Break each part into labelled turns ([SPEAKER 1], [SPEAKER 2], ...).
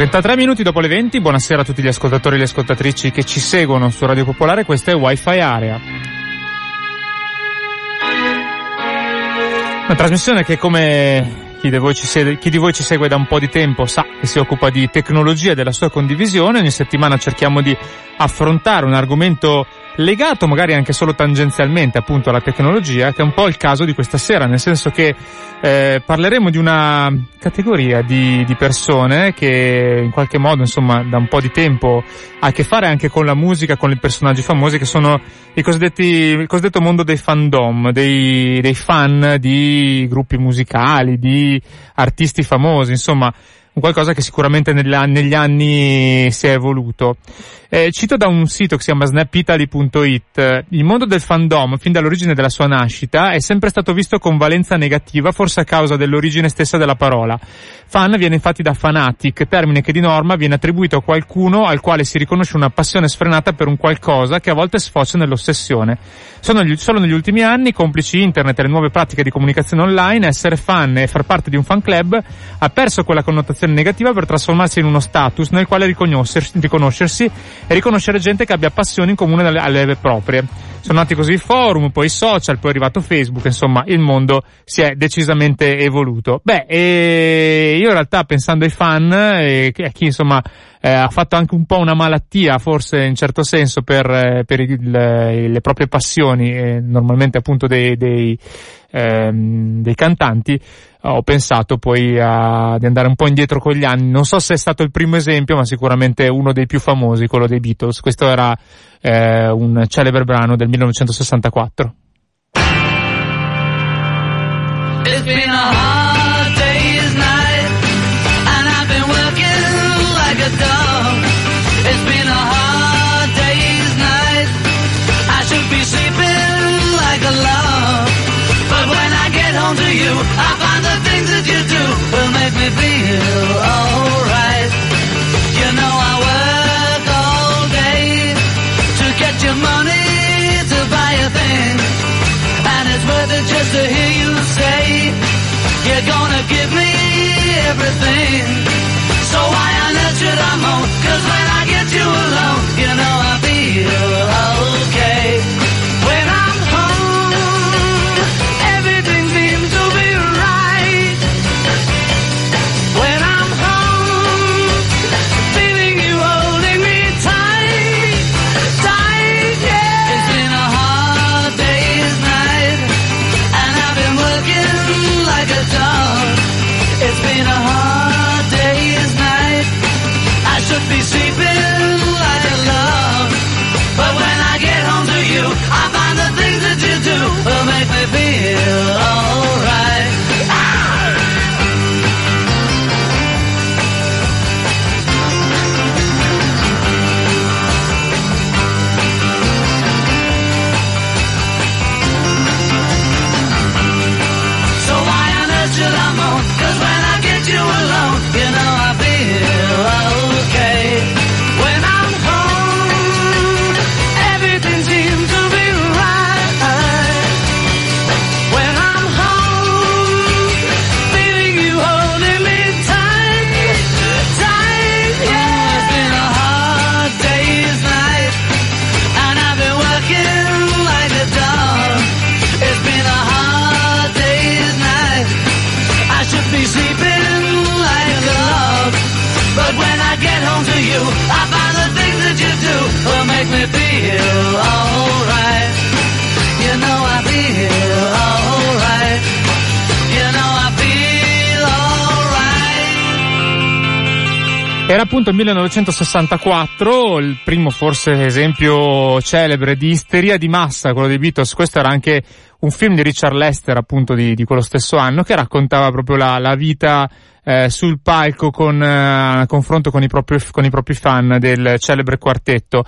[SPEAKER 1] 33 minuti dopo le 20, buonasera a tutti gli ascoltatori e le ascoltatrici che ci seguono su Radio Popolare, questa è Wi-Fi Area. Una trasmissione che come chi di, segue, chi di, voi ci segue da un po' di tempo sa che si occupa di tecnologia e della sua condivisione, ogni settimana cerchiamo di affrontare un argomento legato magari anche solo tangenzialmente appunto alla tecnologia, che è un po' il caso di questa sera, nel senso che eh, parleremo di una categoria di, di, persone che in qualche modo, insomma, da un po' di tempo ha a che fare anche con la musica, con i personaggi famosi, che sono i cosiddetti, il cosiddetto mondo dei fandom, dei, dei fan di gruppi musicali, di artisti famosi, insomma, qualcosa che sicuramente negli anni si è evoluto. Eh, cito da un sito che si chiama snapitaly.it, il mondo del fandom, fin dall'origine della sua nascita, è sempre stato visto con valenza negativa, forse a causa dell'origine stessa della parola. Fan viene infatti da fanatic, termine che di norma viene attribuito a qualcuno al quale si riconosce una passione sfrenata per un qualcosa che a volte sfocia nell'ossessione. Gli, solo negli ultimi anni, complici internet e le nuove pratiche di comunicazione online, essere fan e far parte di un fan club ha perso quella connotazione negativa per trasformarsi in uno status nel quale riconoscersi e riconoscere gente che abbia passioni in comune alle proprie. Sono nati così i forum, poi i social, poi è arrivato Facebook, insomma il mondo si è decisamente evoluto. Beh, io in realtà pensando ai fan e a chi insomma eh, ha fatto anche un po' una malattia, forse in certo senso, per, eh, per il, le proprie passioni, eh, normalmente appunto dei, dei, ehm, dei cantanti, ho pensato poi a, di andare un po' indietro con gli anni. Non so se è stato il primo esempio, ma sicuramente uno dei più famosi, quello dei Beatles. Questo era eh, un celebre brano del 1964. A log. But when I get home to you, I find the things that you do will make me feel alright. You know I work all day to get your money to buy a thing. And it's worth it just to hear you say you're gonna give me everything. So why on earth should I moan? Cause when I get you alone, you know I feel 1964, il primo forse esempio celebre di isteria di massa, quello dei Beatles. Questo era anche un film di Richard Lester appunto di, di quello stesso anno che raccontava proprio la, la vita eh, sul palco con eh, confronto con i, propri, con i propri fan del celebre quartetto.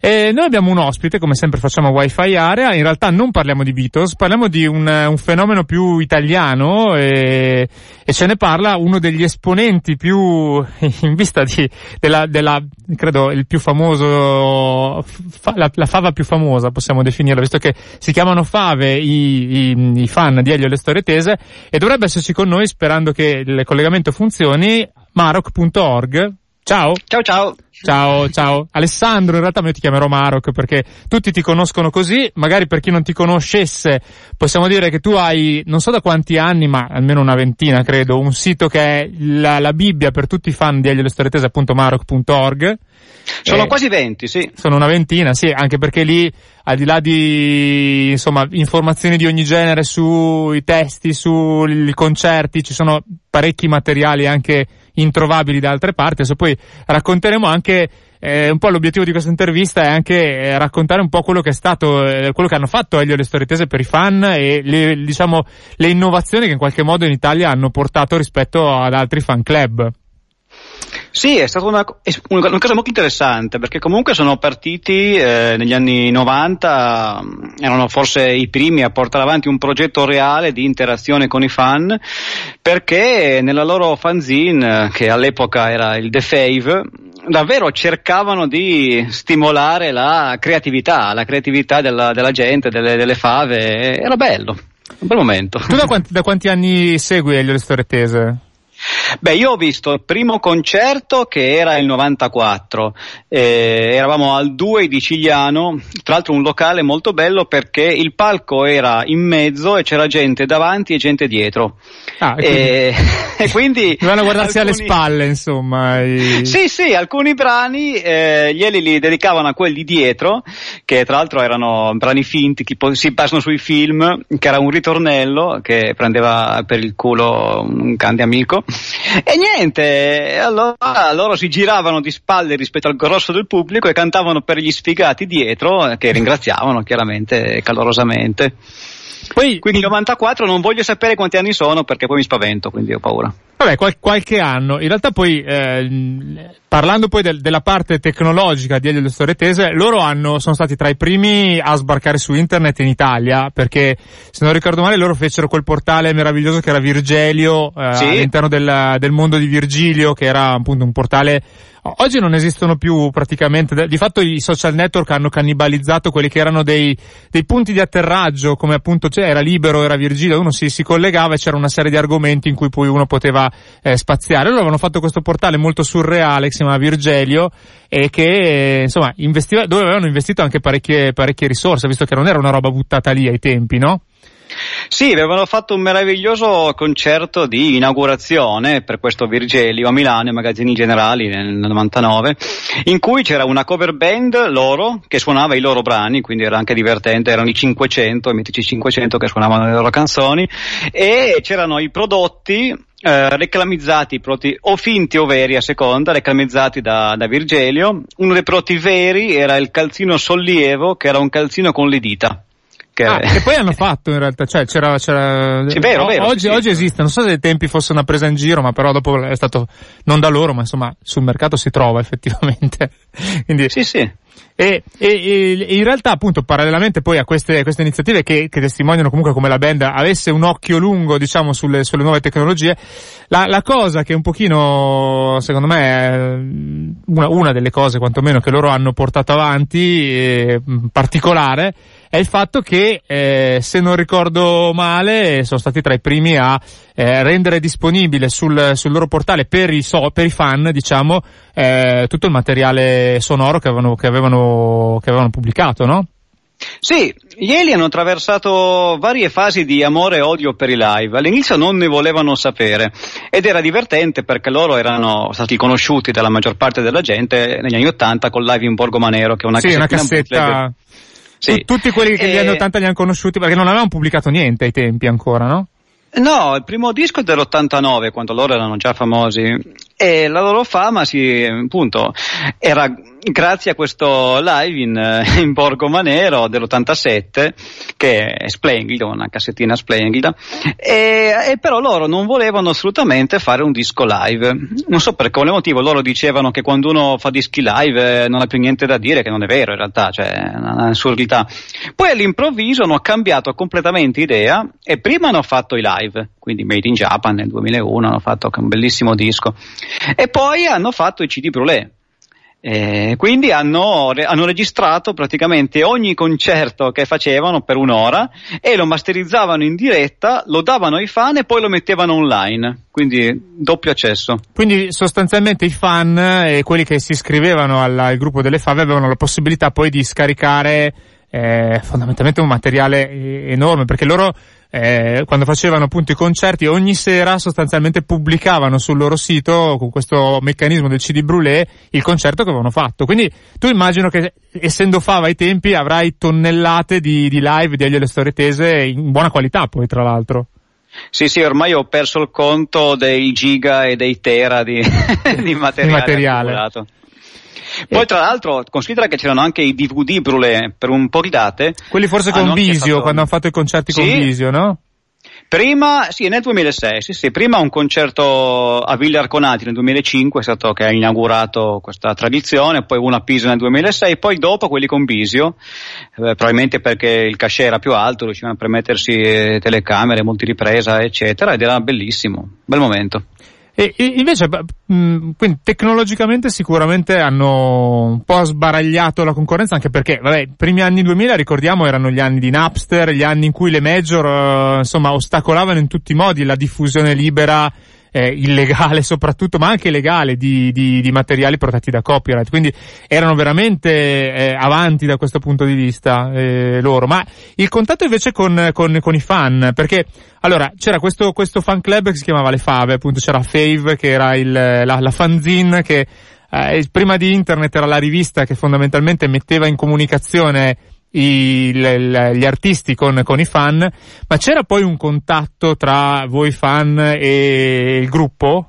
[SPEAKER 1] E noi abbiamo un ospite, come sempre facciamo Wi-Fi Area, in realtà non parliamo di Beatles, parliamo di un, un fenomeno più italiano e, e, ce ne parla uno degli esponenti più in vista di, della, della, credo il più famoso, fa, la, la, fava più famosa possiamo definirla, visto che si chiamano fave i, i, i fan di Elio e le storie tese e dovrebbe esserci con noi sperando che il collegamento funzioni, maroc.org. Ciao.
[SPEAKER 2] Ciao ciao.
[SPEAKER 1] Ciao, ciao. Alessandro, in realtà io ti chiamerò Maroc perché tutti ti conoscono così, magari per chi non ti conoscesse possiamo dire che tu hai, non so da quanti anni, ma almeno una ventina credo, un sito che è la, la Bibbia per tutti i fan di Elio Storie Tese, appunto maroc.org.
[SPEAKER 2] Sono eh, quasi 20, sì.
[SPEAKER 1] Sono una ventina, sì, anche perché lì, al di là di, insomma, informazioni di ogni genere sui testi, sui concerti, ci sono parecchi materiali anche introvabili da altre parti. Adesso poi racconteremo anche eh, un po' l'obiettivo di questa intervista è anche eh, raccontare un po' quello che è stato, eh, quello che hanno fatto Elio le storie tese per i fan e le, diciamo, le innovazioni che in qualche modo in Italia hanno portato rispetto ad altri fan club.
[SPEAKER 2] Sì, è stata una, una, cosa molto interessante perché comunque sono partiti eh, negli anni 90, erano forse i primi a portare avanti un progetto reale di interazione con i fan perché nella loro fanzine, che all'epoca era il The Fave, davvero cercavano di stimolare la creatività, la creatività della, della gente, delle, delle fave, era bello, un bel momento.
[SPEAKER 1] Tu da quanti, da quanti anni segui le storie tese?
[SPEAKER 2] Beh, io ho visto il primo concerto che era il 94, eh, eravamo al 2 di Cigliano, tra l'altro un locale molto bello perché il palco era in mezzo e c'era gente davanti e gente dietro.
[SPEAKER 1] Ah, e, e quindi... Dovevano guardarsi alcuni... alle spalle, insomma.
[SPEAKER 2] I... Sì, sì, alcuni brani eh, glieli li dedicavano a quelli dietro, che tra l'altro erano brani finti, che si passano sui film, che era un ritornello che prendeva per il culo un grande amico e niente, allora loro si giravano di spalle rispetto al grosso del pubblico e cantavano per gli sfigati dietro, che ringraziavano chiaramente calorosamente. Poi, quindi 94 non voglio sapere quanti anni sono perché poi mi spavento, quindi ho paura.
[SPEAKER 1] Vabbè, qual- qualche anno. In realtà poi, eh, parlando poi del, della parte tecnologica di Elio Storie Tese, loro hanno, sono stati tra i primi a sbarcare su internet in Italia, perché se non ricordo male loro fecero quel portale meraviglioso che era Virgelio, eh, sì. all'interno del, del mondo di Virgilio, che era appunto un portale Oggi non esistono più praticamente, di fatto i social network hanno cannibalizzato quelli che erano dei, dei punti di atterraggio, come appunto cioè, era libero, era Virgilio, uno si, si collegava e c'era una serie di argomenti in cui poi uno poteva eh, spaziare. Loro avevano fatto questo portale molto surreale che si chiama Virgelio e che eh, insomma investiva, dove avevano investito anche parecchie, parecchie risorse, visto che non era una roba buttata lì ai tempi, no?
[SPEAKER 2] Sì, avevano fatto un meraviglioso concerto di inaugurazione per questo Virgelio a Milano, ai magazzini generali nel 99, in cui c'era una cover band loro che suonava i loro brani, quindi era anche divertente, erano i 500, i mitici 500 che suonavano le loro canzoni e c'erano i prodotti eh, reclamizzati prodotti o finti o veri a seconda, reclamizzati da, da Virgelio. Uno dei prodotti veri era il calzino sollievo, che era un calzino con le dita.
[SPEAKER 1] Che... Ah, che poi hanno fatto in realtà, cioè c'era, c'era...
[SPEAKER 2] Sì, vero, vero,
[SPEAKER 1] oggi,
[SPEAKER 2] sì,
[SPEAKER 1] oggi esiste, non so se ai tempi fosse una presa in giro, ma però dopo è stato, non da loro, ma insomma sul mercato si trova effettivamente.
[SPEAKER 2] Quindi, sì, sì.
[SPEAKER 1] E, e, e, in realtà appunto parallelamente poi a queste, queste iniziative che, che, testimoniano comunque come la band avesse un occhio lungo diciamo sulle, sulle nuove tecnologie, la, la, cosa che un pochino secondo me è una, una delle cose quantomeno che loro hanno portato avanti eh, particolare è il fatto che, eh, se non ricordo male, sono stati tra i primi a eh, rendere disponibile sul, sul, loro portale per i, so, per i fan, diciamo, eh, tutto il materiale sonoro che avevano, che avevano, che avevano pubblicato, no?
[SPEAKER 2] Sì, gli Eli hanno attraversato varie fasi di amore e odio per i live. All'inizio non ne volevano sapere ed era divertente perché loro erano stati conosciuti dalla maggior parte della gente negli anni Ottanta con live in Borgo Manero, che è una
[SPEAKER 1] sì, una cassetta sì. Tutti quelli che negli anni 80 li hanno conosciuti perché non avevano pubblicato niente ai tempi ancora, no?
[SPEAKER 2] No, il primo disco è dell'89, quando loro erano già famosi. E la loro fama si, appunto, era grazie a questo live in, in Borgo Manero dell'87, che è splendido, una cassettina splendida, e, e, però loro non volevano assolutamente fare un disco live. Non so per quale motivo, loro dicevano che quando uno fa dischi live eh, non ha più niente da dire, che non è vero in realtà, cioè è un'assurdità. Poi all'improvviso hanno cambiato completamente idea e prima hanno fatto i live, quindi Made in Japan nel 2001, hanno fatto un bellissimo disco, e poi hanno fatto i CD Brûlé eh, quindi hanno, hanno, registrato praticamente ogni concerto che facevano per un'ora e lo masterizzavano in diretta, lo davano ai fan e poi lo mettevano online. Quindi doppio accesso.
[SPEAKER 1] Quindi sostanzialmente i fan e quelli che si iscrivevano al, al gruppo delle fave avevano la possibilità poi di scaricare eh, fondamentalmente un materiale enorme perché loro eh, quando facevano appunto i concerti ogni sera sostanzialmente pubblicavano sul loro sito con questo meccanismo del CD Brûlé il concerto che avevano fatto. Quindi tu immagino che essendo Fava ai tempi avrai tonnellate di, di live di Aglio alle Storie Tese in buona qualità poi tra l'altro.
[SPEAKER 2] Sì, sì, ormai ho perso il conto dei giga e dei tera di, di materiale. Di materiale. Poi tra l'altro considera che c'erano anche i DVD Brulé per un po' di date.
[SPEAKER 1] Quelli forse ah, con Visio, fatto... quando hanno fatto i concerti sì? con Visio, no?
[SPEAKER 2] Prima, sì, nel 2006, sì, sì, prima un concerto a Villa Arconati nel 2005 è stato che ha inaugurato questa tradizione, poi uno a Pisa nel 2006, poi dopo quelli con Visio, eh, probabilmente perché il cachet era più alto, riuscivano a permettersi eh, telecamere, multiripresa, eccetera, ed era bellissimo, bel momento.
[SPEAKER 1] E, invece, quindi tecnologicamente sicuramente hanno un po' sbaragliato la concorrenza, anche perché, vabbè, i primi anni 2000, ricordiamo, erano gli anni di Napster, gli anni in cui le major, uh, insomma, ostacolavano in tutti i modi la diffusione libera eh, illegale soprattutto, ma anche legale di, di, di, materiali protetti da copyright. Quindi erano veramente eh, avanti da questo punto di vista eh, loro. Ma il contatto invece con, con, con i fan, perché allora c'era questo, questo, fan club che si chiamava Le Fave, appunto c'era Fave che era il, la, la fanzine che eh, prima di internet era la rivista che fondamentalmente metteva in comunicazione i, le, gli artisti con, con, i fan, ma c'era poi un contatto tra voi fan e il gruppo?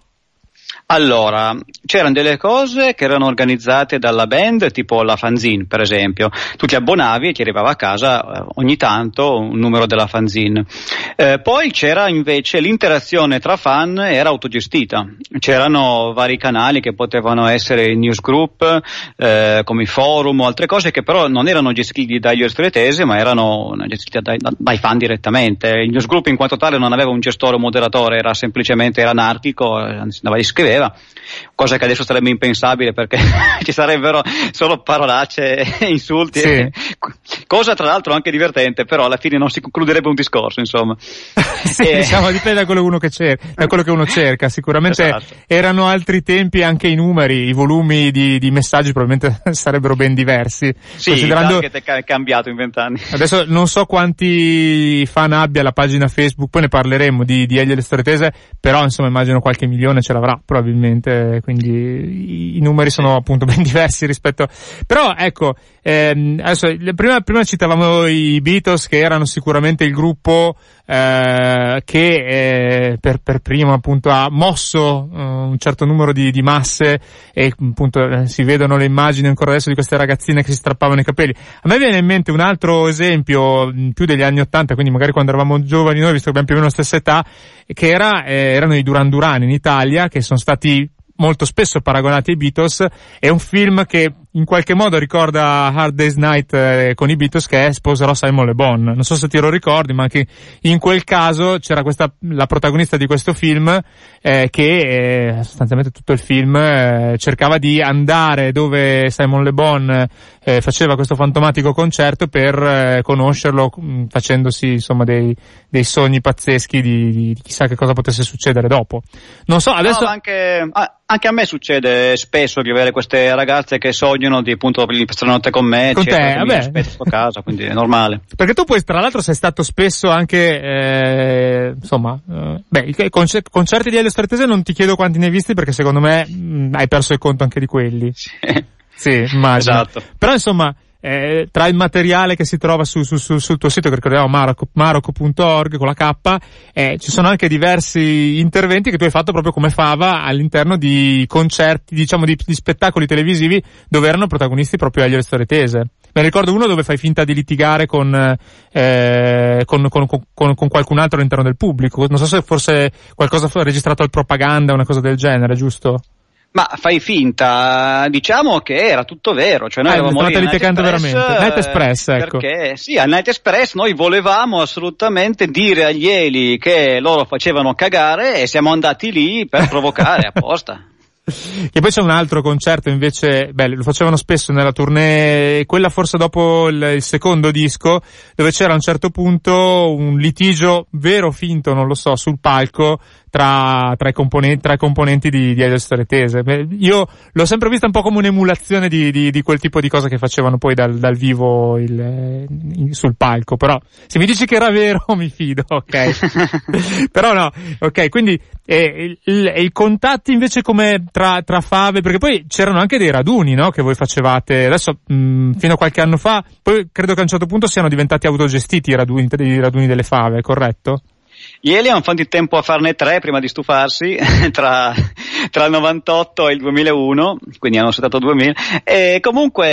[SPEAKER 2] Allora, c'erano delle cose che erano organizzate dalla band, tipo la fanzine, per esempio. Tu ti abbonavi e ti arrivava a casa eh, ogni tanto un numero della fanzine. Eh, poi c'era invece l'interazione tra fan era autogestita. C'erano vari canali che potevano essere i newsgroup, eh, come i forum o altre cose che però non erano gestiti dagli ostretesi, ma erano gestiti dai, dai, fan direttamente. Il newsgroup in quanto tale non aveva un gestore o moderatore, era semplicemente era anarchico, eh, andava e scriveva succedeva, cosa che adesso sarebbe impensabile perché ci sarebbero solo parolacce e insulti, sì. cosa tra l'altro anche divertente, però alla fine non si concluderebbe un discorso, insomma.
[SPEAKER 1] sì, e... diciamo, dipende da quello, cerca, da quello che uno cerca, sicuramente esatto. erano altri tempi anche i numeri, i volumi di, di messaggi probabilmente sarebbero ben diversi.
[SPEAKER 2] Sì, considerando... che è cambiato in vent'anni.
[SPEAKER 1] Adesso non so quanti fan abbia la pagina Facebook, poi ne parleremo di, di Egli Stretese, però insomma immagino qualche milione ce l'avrà probabilmente probabilmente, quindi i numeri sono appunto ben diversi rispetto, però ecco, ehm, adesso, prima, prima citavamo i Beatles che erano sicuramente il gruppo eh, che eh, per, per, primo appunto ha mosso eh, un certo numero di, di masse e appunto eh, si vedono le immagini ancora adesso di queste ragazzine che si strappavano i capelli. A me viene in mente un altro esempio più degli anni Ottanta, quindi magari quando eravamo giovani noi, visto che abbiamo più o meno la stessa età, che era, eh, erano i Duran Duran in Italia, che sono stati molto spesso paragonati ai Beatles, è un film che in qualche modo ricorda Hard Day's Night eh, con i Beatles che sposerò Simon Le Bon. Non so se ti lo ricordi, ma anche in quel caso c'era questa, la protagonista di questo film eh, che eh, sostanzialmente tutto il film eh, cercava di andare dove Simon Le Bon eh, faceva questo fantomatico concerto per eh, conoscerlo mm, facendosi insomma dei, dei sogni pazzeschi di, di, chissà che cosa potesse succedere dopo. Non so, adesso...
[SPEAKER 2] No, anche, anche a me succede spesso di avere queste ragazze che sognano di appunto per stanotte con me,
[SPEAKER 1] con te, vabbè.
[SPEAKER 2] a casa, quindi è normale.
[SPEAKER 1] Perché tu poi tra l'altro sei stato spesso anche, eh, insomma, eh, beh, i concer- concerti di Elio Stratese non ti chiedo quanti ne hai visti perché secondo me mh, mm, hai perso il conto anche di quelli.
[SPEAKER 2] Sì,
[SPEAKER 1] sì immagino.
[SPEAKER 2] Esatto.
[SPEAKER 1] Però insomma, eh, tra il materiale che si trova su, su, su, sul tuo sito, che ricordiamo marocco.org con la K, eh, ci sono anche diversi interventi che tu hai fatto proprio come fava all'interno di concerti, diciamo di, di spettacoli televisivi dove erano protagonisti proprio Elio e Storie Tese. Me ne ricordo uno dove fai finta di litigare con, eh, con, con, con, con qualcun altro all'interno del pubblico. Non so se forse qualcosa fu registrato al propaganda, una cosa del genere, giusto?
[SPEAKER 2] Ma fai finta, diciamo che era tutto vero, cioè noi
[SPEAKER 1] ah,
[SPEAKER 2] eravamo lì
[SPEAKER 1] Night Express, veramente. Night Express, ecco.
[SPEAKER 2] Perché sì, a Night Express noi volevamo assolutamente dire agli Eli che loro facevano cagare e siamo andati lì per provocare apposta.
[SPEAKER 1] E poi c'è un altro concerto invece, beh, lo facevano spesso nella tournée, quella forse dopo il, il, secondo disco, dove c'era a un certo punto un litigio vero o finto, non lo so, sul palco tra, tra, i, componenti, tra i componenti di, di Elio Storetese. Io l'ho sempre vista un po' come un'emulazione di, di, di quel tipo di cosa che facevano poi dal, dal vivo il, in, sul palco, però se mi dici che era vero mi fido, ok? però no, ok, quindi eh, i contatti invece come tra, tra fave, perché poi c'erano anche dei raduni, no? Che voi facevate, adesso mh, fino a qualche anno fa, poi credo che a un certo punto siano diventati autogestiti i raduni, i raduni delle fave, corretto?
[SPEAKER 2] Ieri hanno fatto il tempo a farne tre prima di stufarsi, tra, tra, il 98 e il 2001, quindi hanno settato 2000, e comunque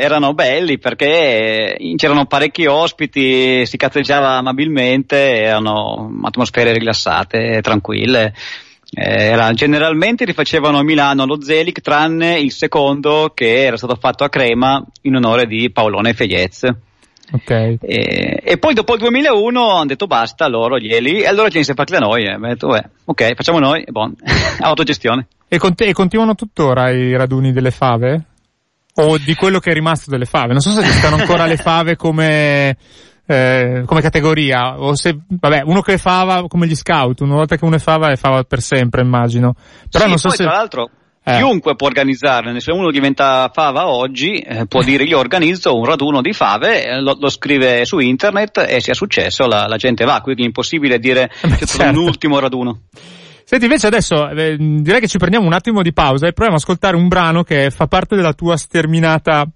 [SPEAKER 2] erano belli perché c'erano parecchi ospiti, si cazzeggiava amabilmente, erano atmosfere rilassate, tranquille. Eh, era, generalmente rifacevano a Milano lo Zelig tranne il secondo che era stato fatto a Crema in onore di Paolone Feyez.
[SPEAKER 1] Okay.
[SPEAKER 2] E, e, poi dopo il 2001 hanno detto basta loro, glieli, e allora siamo fatti da noi. E abbiamo detto, beh, ok, facciamo noi, e buon, autogestione.
[SPEAKER 1] E, cont- e continuano tuttora i raduni delle fave? O di quello che è rimasto delle fave? Non so se esistono ancora le fave come, eh, come categoria, o se, vabbè, uno che fava come gli scout, una volta che uno è fava è fava per sempre, immagino. Però
[SPEAKER 2] sì,
[SPEAKER 1] non so
[SPEAKER 2] poi,
[SPEAKER 1] se...
[SPEAKER 2] tra l'altro, eh. Chiunque può organizzarne, se uno diventa fava oggi, eh, può dire io organizzo un raduno di fave, eh, lo, lo, scrive su internet e se è successo la, la gente va, quindi è impossibile dire che c'è certo. un ultimo raduno.
[SPEAKER 1] Senti, invece adesso eh, direi che ci prendiamo un attimo di pausa e proviamo a ascoltare un brano che fa parte della tua sterminata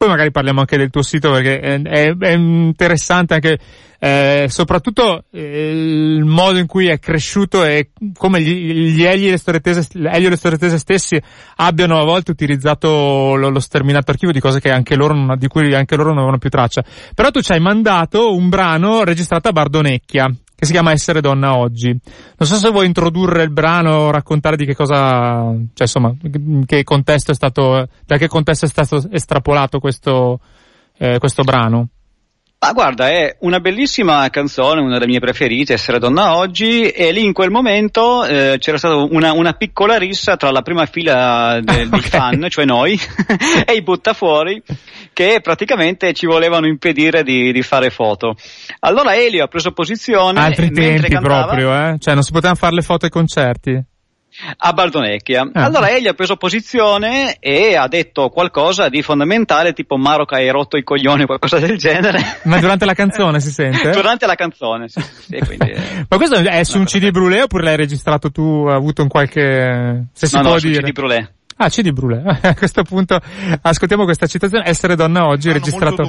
[SPEAKER 1] poi magari parliamo anche del tuo sito perché è, è, interessante anche eh, soprattutto eh, il modo in cui è cresciuto e come gli, gli Elio e le e le Storetese stessi abbiano a volte utilizzato lo, lo sterminato archivio di cose che anche loro non, di cui anche loro non avevano più traccia. Però tu ci hai mandato un brano registrato a Bardonecchia che si chiama Essere donna oggi. Non so se vuoi introdurre il brano, raccontare di che cosa, cioè insomma, che contesto è stato, da che contesto è stato estrapolato questo, eh, questo brano.
[SPEAKER 2] Ma guarda, è una bellissima canzone, una delle mie preferite, Essere donna oggi, e lì in quel momento eh, c'era stata una, una, piccola rissa tra la prima fila de, okay. fan, cioè noi, e i buttafuori, che praticamente ci volevano impedire di, di, fare foto. Allora Elio ha preso posizione.
[SPEAKER 1] Altri tempi
[SPEAKER 2] cantava,
[SPEAKER 1] proprio, eh? Cioè non si potevano fare le foto ai concerti
[SPEAKER 2] a Bardonecchia. Ah. Allora egli ha preso posizione e ha detto qualcosa di fondamentale, tipo Maroc hai rotto i coglioni o qualcosa del genere.
[SPEAKER 1] Ma durante la canzone si sente?
[SPEAKER 2] durante la canzone, sì. sì quindi,
[SPEAKER 1] Ma questo è su un CD Brulé oppure l'hai registrato tu, ha avuto un qualche... se si
[SPEAKER 2] no,
[SPEAKER 1] può
[SPEAKER 2] no,
[SPEAKER 1] dire?
[SPEAKER 2] CD Brulé.
[SPEAKER 1] Ah, CD Brulé. A questo punto ascoltiamo questa citazione. Essere donna oggi, registrato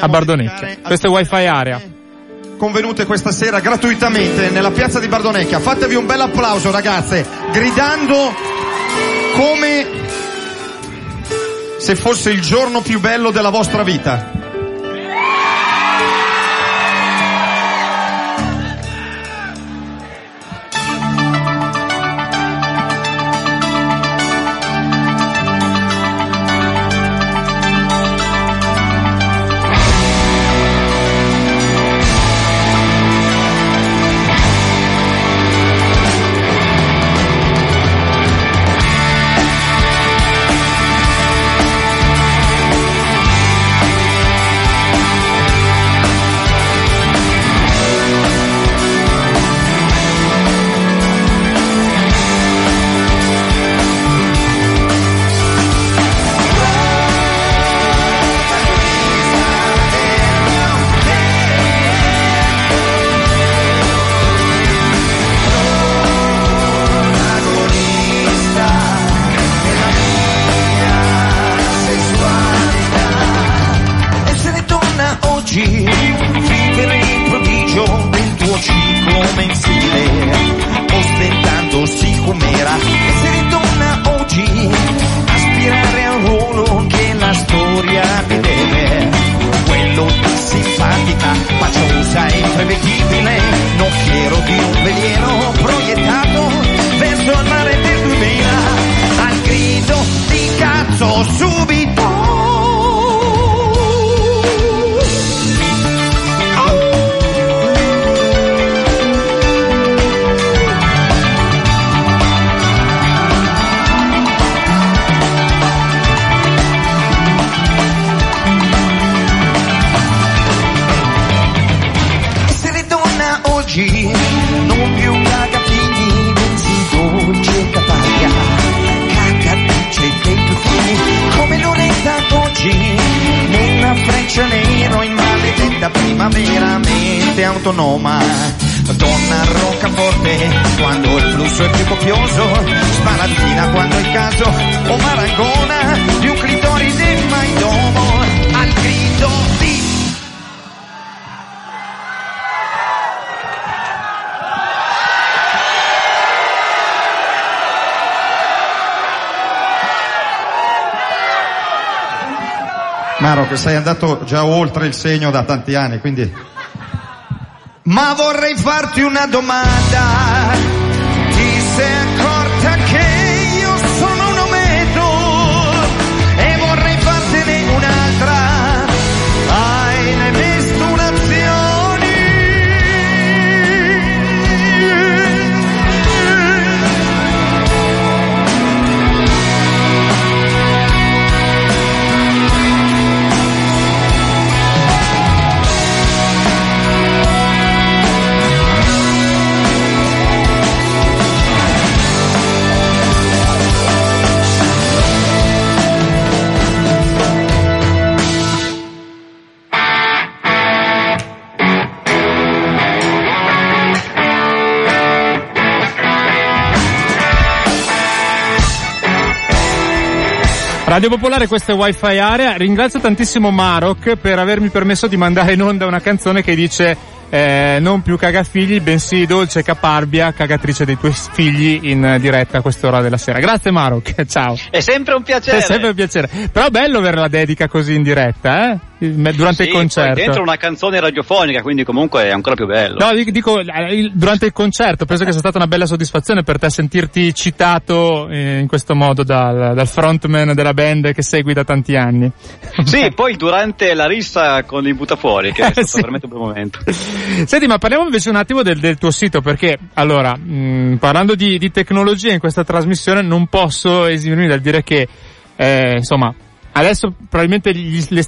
[SPEAKER 1] a Bardonecchia. Questo è Wi-Fi Area
[SPEAKER 3] convenute questa sera gratuitamente nella piazza di Bardonecchia. Fatevi un bel applauso ragazze, gridando come se fosse il giorno più bello della vostra vita. Maro, che sei andato già oltre il segno da tanti anni, quindi... Ma vorrei farti una domanda.
[SPEAKER 1] Radio Popolare, questo è Wi-Fi Area. Ringrazio tantissimo Marok per avermi permesso di mandare in onda una canzone che dice eh, non più cagafigli, bensì dolce caparbia, cagatrice dei tuoi figli in diretta a quest'ora della sera. Grazie Marok, ciao.
[SPEAKER 2] È sempre un piacere.
[SPEAKER 1] È sempre un piacere. Però è bello avere la dedica così in diretta, eh? Durante
[SPEAKER 2] sì,
[SPEAKER 1] il concerto.
[SPEAKER 2] Poi dentro una canzone radiofonica, quindi comunque è ancora più bello.
[SPEAKER 1] No, dico, il- durante il concerto, penso che sia stata una bella soddisfazione per te sentirti citato eh, in questo modo dal, dal frontman della band che segui da tanti anni.
[SPEAKER 2] Sì, poi durante la rissa con i buttafuori, che è stato
[SPEAKER 1] Sì.
[SPEAKER 2] veramente un bel momento.
[SPEAKER 1] Senti, ma parliamo invece un attimo del, del tuo sito, perché allora, mh, parlando di, di tecnologia in questa trasmissione, non posso esimermi dal dire che, eh, insomma, adesso probabilmente gli- le,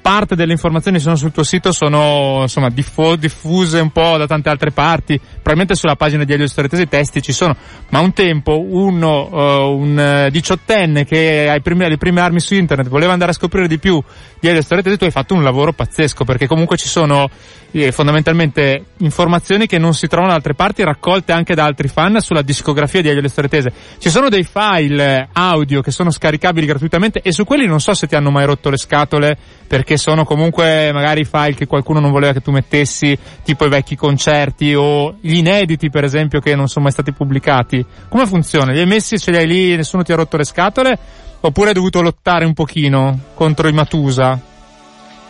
[SPEAKER 1] parte delle informazioni che sono sul tuo sito sono, insomma, diffo- diffuse un po' da tante altre parti, probabilmente sulla pagina di Elio Storetese i testi ci sono, ma un tempo uno, eh, un eh, diciottenne che primi- alle prime armi su internet voleva andare a scoprire di più di Elio Storetese, tu hai fatto un lavoro pazzesco, perché comunque ci sono eh, fondamentalmente informazioni che non si trovano da altre parti raccolte anche da altri fan sulla discografia di Elio Storetese. Ci sono dei file eh, audio che sono scaricabili gratuitamente e su quelli non so se ti hanno mai rotto le scatole perché sono comunque magari file che qualcuno non voleva che tu mettessi, tipo i vecchi concerti o gli inediti per esempio che non sono mai stati pubblicati. Come funziona? Li hai messi, ce li hai lì e nessuno ti ha rotto le scatole? Oppure hai dovuto lottare un pochino contro i Matusa?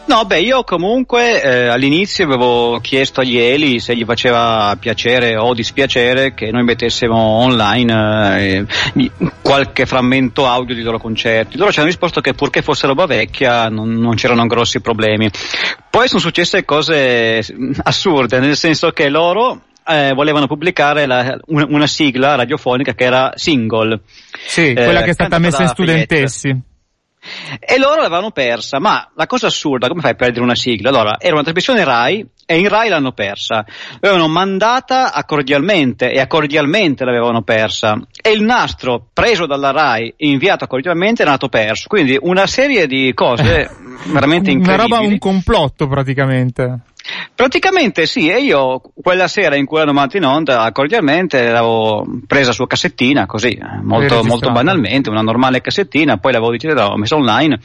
[SPEAKER 2] No, beh, io comunque eh, all'inizio avevo chiesto agli Eli se gli faceva piacere o dispiacere che noi mettessimo online eh, qualche frammento audio di loro concerti. Loro ci hanno risposto che purché fosse roba vecchia non, non c'erano grossi problemi. Poi sono successe cose mm, assurde, nel senso che loro eh, volevano pubblicare la- una, una sigla radiofonica che era single.
[SPEAKER 1] Sì, quella che è stata messa in studentessi.
[SPEAKER 2] E loro l'avevano persa, ma la cosa assurda, come fai a perdere una sigla? Allora, era una trasmissione RAI e in RAI l'hanno persa. L'avevano mandata a cordialmente e a cordialmente l'avevano persa. E il nastro preso dalla RAI e inviato a cordialmente era nato perso. Quindi una serie di cose veramente
[SPEAKER 1] Una
[SPEAKER 2] incredibili.
[SPEAKER 1] roba, un complotto praticamente.
[SPEAKER 2] Praticamente sì, e io quella sera in cui l'hanno mandato in onda, cordialmente l'avevo presa su cassettina, così, eh, molto, molto banalmente, una normale cassettina, poi l'avevo deciso, l'avevo messa online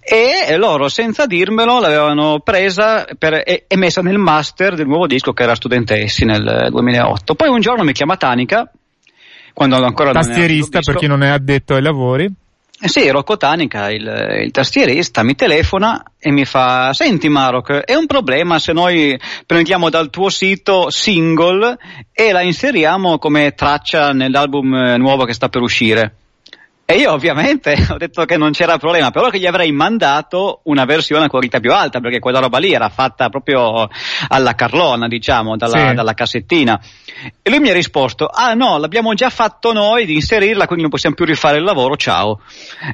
[SPEAKER 2] e loro senza dirmelo l'avevano presa per- e, e messa nel master del nuovo disco che era Studentessi nel 2008. Poi un giorno mi chiama Tanica, quando ancora
[SPEAKER 1] Tastierista per chi non è addetto ai lavori.
[SPEAKER 2] Eh Sì, Rocco Tanica, il, il tastierista, mi telefona e mi fa, senti Marok, è un problema se noi prendiamo dal tuo sito single e la inseriamo come traccia nell'album eh, nuovo che sta per uscire. E io ovviamente ho detto che non c'era problema, però che gli avrei mandato una versione a qualità più alta, perché quella roba lì era fatta proprio alla carlona, diciamo, dalla,
[SPEAKER 1] Sì.
[SPEAKER 2] dalla cassettina. E lui mi ha risposto, ah no, l'abbiamo già fatto noi di inserirla, quindi non possiamo più rifare il lavoro, ciao.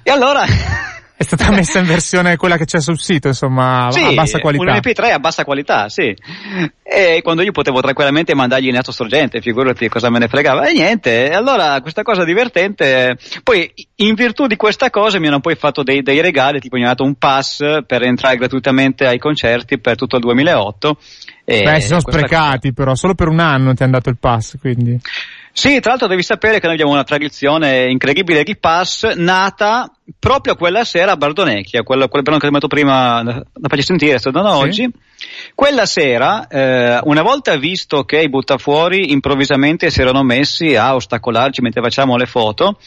[SPEAKER 2] E allora
[SPEAKER 1] È stata messa in versione quella che c'è sul sito, insomma,
[SPEAKER 2] sì,
[SPEAKER 1] a bassa qualità.
[SPEAKER 2] un MP3 a bassa qualità, sì. E quando io potevo tranquillamente mandargli in atto sorgente, figurati cosa me ne fregava. E niente, allora questa cosa divertente. Poi, in virtù di questa cosa, mi hanno poi fatto dei, dei regali, tipo mi hanno dato un pass per entrare gratuitamente ai concerti per tutto il 2008.
[SPEAKER 1] E Beh, si sono sprecati cosa... però, solo per un anno ti hanno dato il pass, quindi.
[SPEAKER 2] Sì, tra l'altro devi sapere che noi abbiamo una tradizione incredibile di pass nata proprio quella sera a Bardonecchia, quello, quel brano che ho detto prima, da farci sentire, sto dando sì. oggi. Quella sera, eh, una volta visto che i buttafuori improvvisamente si erano messi a ostacolarci mentre facciamo le foto,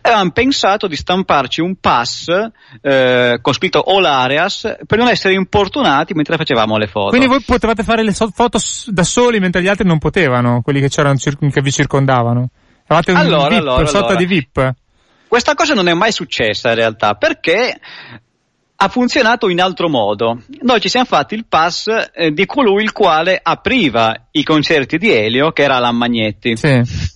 [SPEAKER 2] avevano pensato di stamparci un pass eh, con scritto All Areas per non essere importunati mentre facevamo le foto.
[SPEAKER 1] Quindi voi potevate fare le foto da soli mentre gli altri non potevano, quelli che, c'erano, che vi circondavano? Eravate un allora, VIP, allora, sorta allora. di VIP?
[SPEAKER 2] Questa cosa non è mai successa in realtà perché ha funzionato in altro modo. Noi ci siamo fatti il pass eh, di colui il quale apriva i concerti di Elio, che era Alan Magnetti.
[SPEAKER 1] Sì.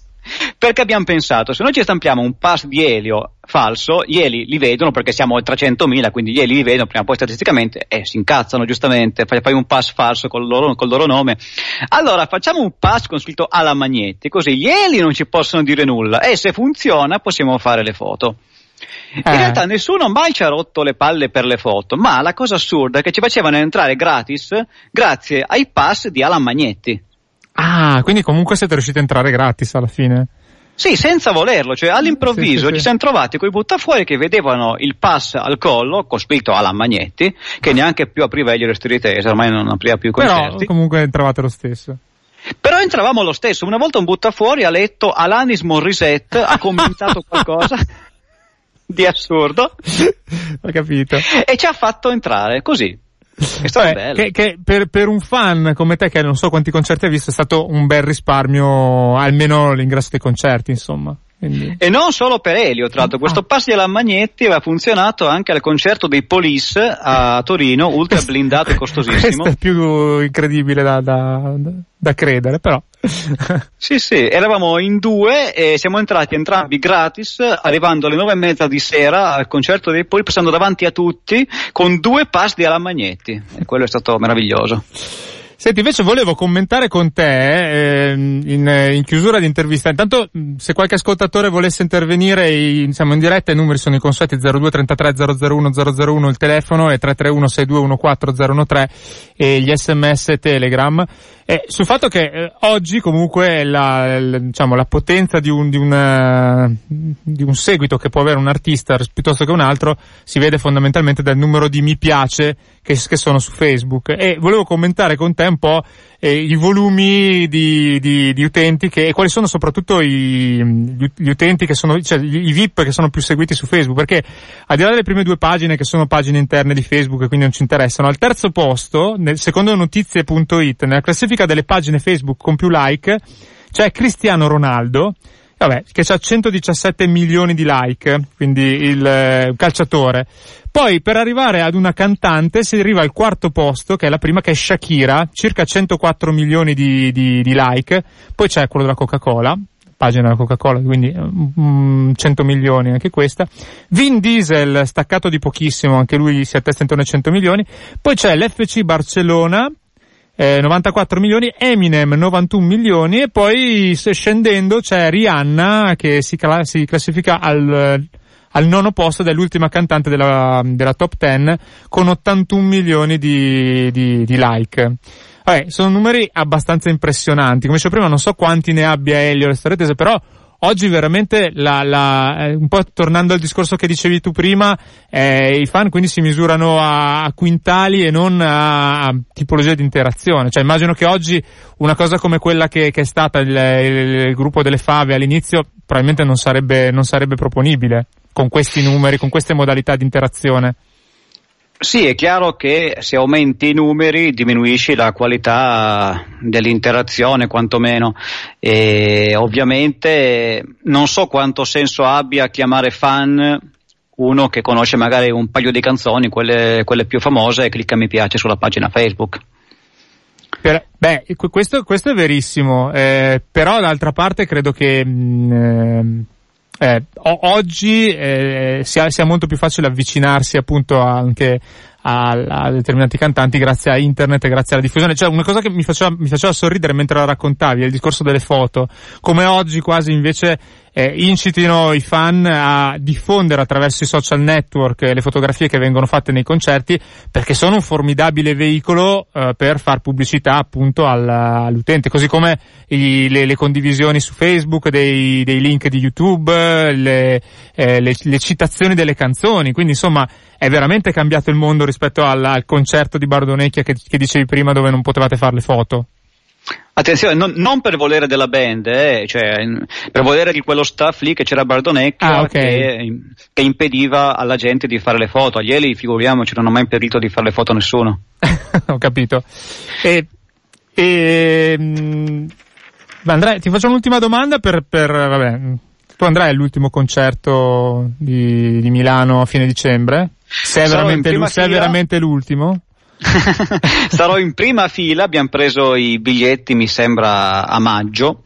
[SPEAKER 2] Perché abbiamo pensato, se noi ci stampiamo un pass di Elio falso, gli Eli li vedono perché siamo a 300.000, quindi gli Eli li vedono prima o poi statisticamente e eh, si incazzano giustamente, fai, fai un pass falso col loro, col loro, nome. Allora facciamo un pass con scritto Alan Magnetti, così gli Eli non ci possono dire nulla e se funziona possiamo fare le foto. In eh. realtà nessuno mai ci ha rotto le palle per le foto, ma la cosa assurda è che ci facevano entrare gratis grazie ai pass di Alan Magnetti.
[SPEAKER 1] Ah, quindi comunque siete riusciti a entrare gratis alla fine?
[SPEAKER 2] Sì, senza volerlo, cioè all'improvviso sì, sì, ci siamo trovati con i buttafuori che vedevano il pass al collo, con scritto Alan Magnetti, che neanche più apriva gli restritese, ormai non apriva più i concerti.
[SPEAKER 1] Però comunque entravate lo stesso.
[SPEAKER 2] Però entravamo lo stesso, una volta un buttafuori ha letto Alanis Morissette, ha commentato qualcosa di assurdo.
[SPEAKER 1] Ho capito.
[SPEAKER 2] E ci ha fatto entrare così.
[SPEAKER 1] Beh, che, che per, per, un fan come te che non so quanti concerti hai visto è stato un bel risparmio, almeno l'ingresso dei concerti, insomma.
[SPEAKER 2] Quindi... E non solo per Elio, tra l'altro, questo ah. pass della Magnetti aveva funzionato anche al concerto dei Police a Torino, ultra blindato e costosissimo.
[SPEAKER 1] Questo è più incredibile da, da, da credere, però.
[SPEAKER 2] sì, sì, eravamo in due e siamo entrati entrambi gratis, arrivando alle nove e mezza di sera al concerto dei Police, passando davanti a tutti con due pass di Alan Magnetti. E quello è stato meraviglioso.
[SPEAKER 1] Senti, invece volevo commentare con te eh, in, in, chiusura di intervista. Intanto, se qualche ascoltatore volesse intervenire, in, siamo in diretta, i numeri sono i consueti 0233 001 001 il telefono e 331 6214 013 e gli sms Telegram. Eh, sul fatto che eh, oggi comunque la, la, diciamo, la potenza di un, di, una, di un seguito che può avere un artista piuttosto che un altro si vede fondamentalmente dal numero di mi piace che, che sono su Facebook. E volevo commentare con te un po' eh, i volumi di, di, di, utenti che, e quali sono soprattutto i, gli utenti che sono, cioè i VIP che sono più seguiti su Facebook, perché al di là delle prime due pagine che sono pagine interne di Facebook e quindi non ci interessano, al terzo posto, nel, secondo notizie.it, nella classifica delle pagine Facebook con più like, c'è Cristiano Ronaldo, vabbè, che ha 117 milioni di like, quindi il eh, calciatore. Poi per arrivare ad una cantante si arriva al quarto posto, che è la prima, che è Shakira, circa 104 milioni di, di, di like. Poi c'è quello della Coca-Cola, pagina della Coca-Cola, quindi mm, 100 milioni anche questa. Vin Diesel, staccato di pochissimo, anche lui si attesta intorno ai 100 milioni. Poi c'è l'FC Barcellona, eh, 94 milioni, Eminem 91 milioni e poi scendendo c'è Rihanna che si, cla- si classifica al, al nono posto dell'ultima cantante della, della top 10 con 81 milioni di, di, di like. Vabbè, sono numeri abbastanza impressionanti. Come dicevo prima, non so quanti ne abbia Elio le storie tese, però oggi veramente la, la, eh, un po' tornando al discorso che dicevi tu prima, eh, i fan quindi si misurano a, a quintali e non a, a, tipologia di interazione. Cioè immagino che oggi una cosa come quella che, che è stata il, il, il, gruppo delle fave all'inizio probabilmente non sarebbe, non sarebbe proponibile con questi numeri, con queste modalità di interazione.
[SPEAKER 2] Sì, è chiaro che se aumenti i numeri diminuisci la qualità dell'interazione quantomeno e ovviamente non so quanto senso abbia chiamare fan uno che conosce magari un paio di canzoni, quelle, quelle più famose e clicca mi piace sulla pagina Facebook.
[SPEAKER 1] Per, beh, questo, questo, è verissimo, eh, però d'altra parte credo che mh, mm, eh, oggi eh, sia, sia, molto più facile avvicinarsi appunto anche a, a, determinati cantanti grazie a internet e grazie alla diffusione. Cioè una cosa che mi faceva, mi faceva sorridere mentre la raccontavi è il discorso delle foto, come oggi quasi invece eh, incitino i fan a diffondere attraverso i social network le fotografie che vengono fatte nei concerti perché sono un formidabile veicolo eh, per far pubblicità appunto al, all'utente, così come i, le, le, condivisioni su Facebook dei, dei link di YouTube, le, eh, le, le, citazioni delle canzoni, quindi insomma è veramente cambiato il mondo rispetto al, al concerto di Bardonecchia che, che dicevi prima dove non potevate fare le foto.
[SPEAKER 2] Attenzione, non, non, per volere della band, eh, cioè, per volere di quello staff lì che c'era Bardonecchio
[SPEAKER 1] ah, okay.
[SPEAKER 2] che, che, impediva alla gente di fare le foto. Agli Eli, figuriamoci, non ho mai impedito di fare le foto a nessuno.
[SPEAKER 1] ho capito. E, e, mh, Andrea, ti faccio un'ultima domanda per, per vabbè, tu andrai all'ultimo concerto di, di Milano a fine dicembre? Se è, veramente, se è veramente l'ultimo?
[SPEAKER 2] Sarò in prima fila, abbiamo preso i biglietti mi sembra a maggio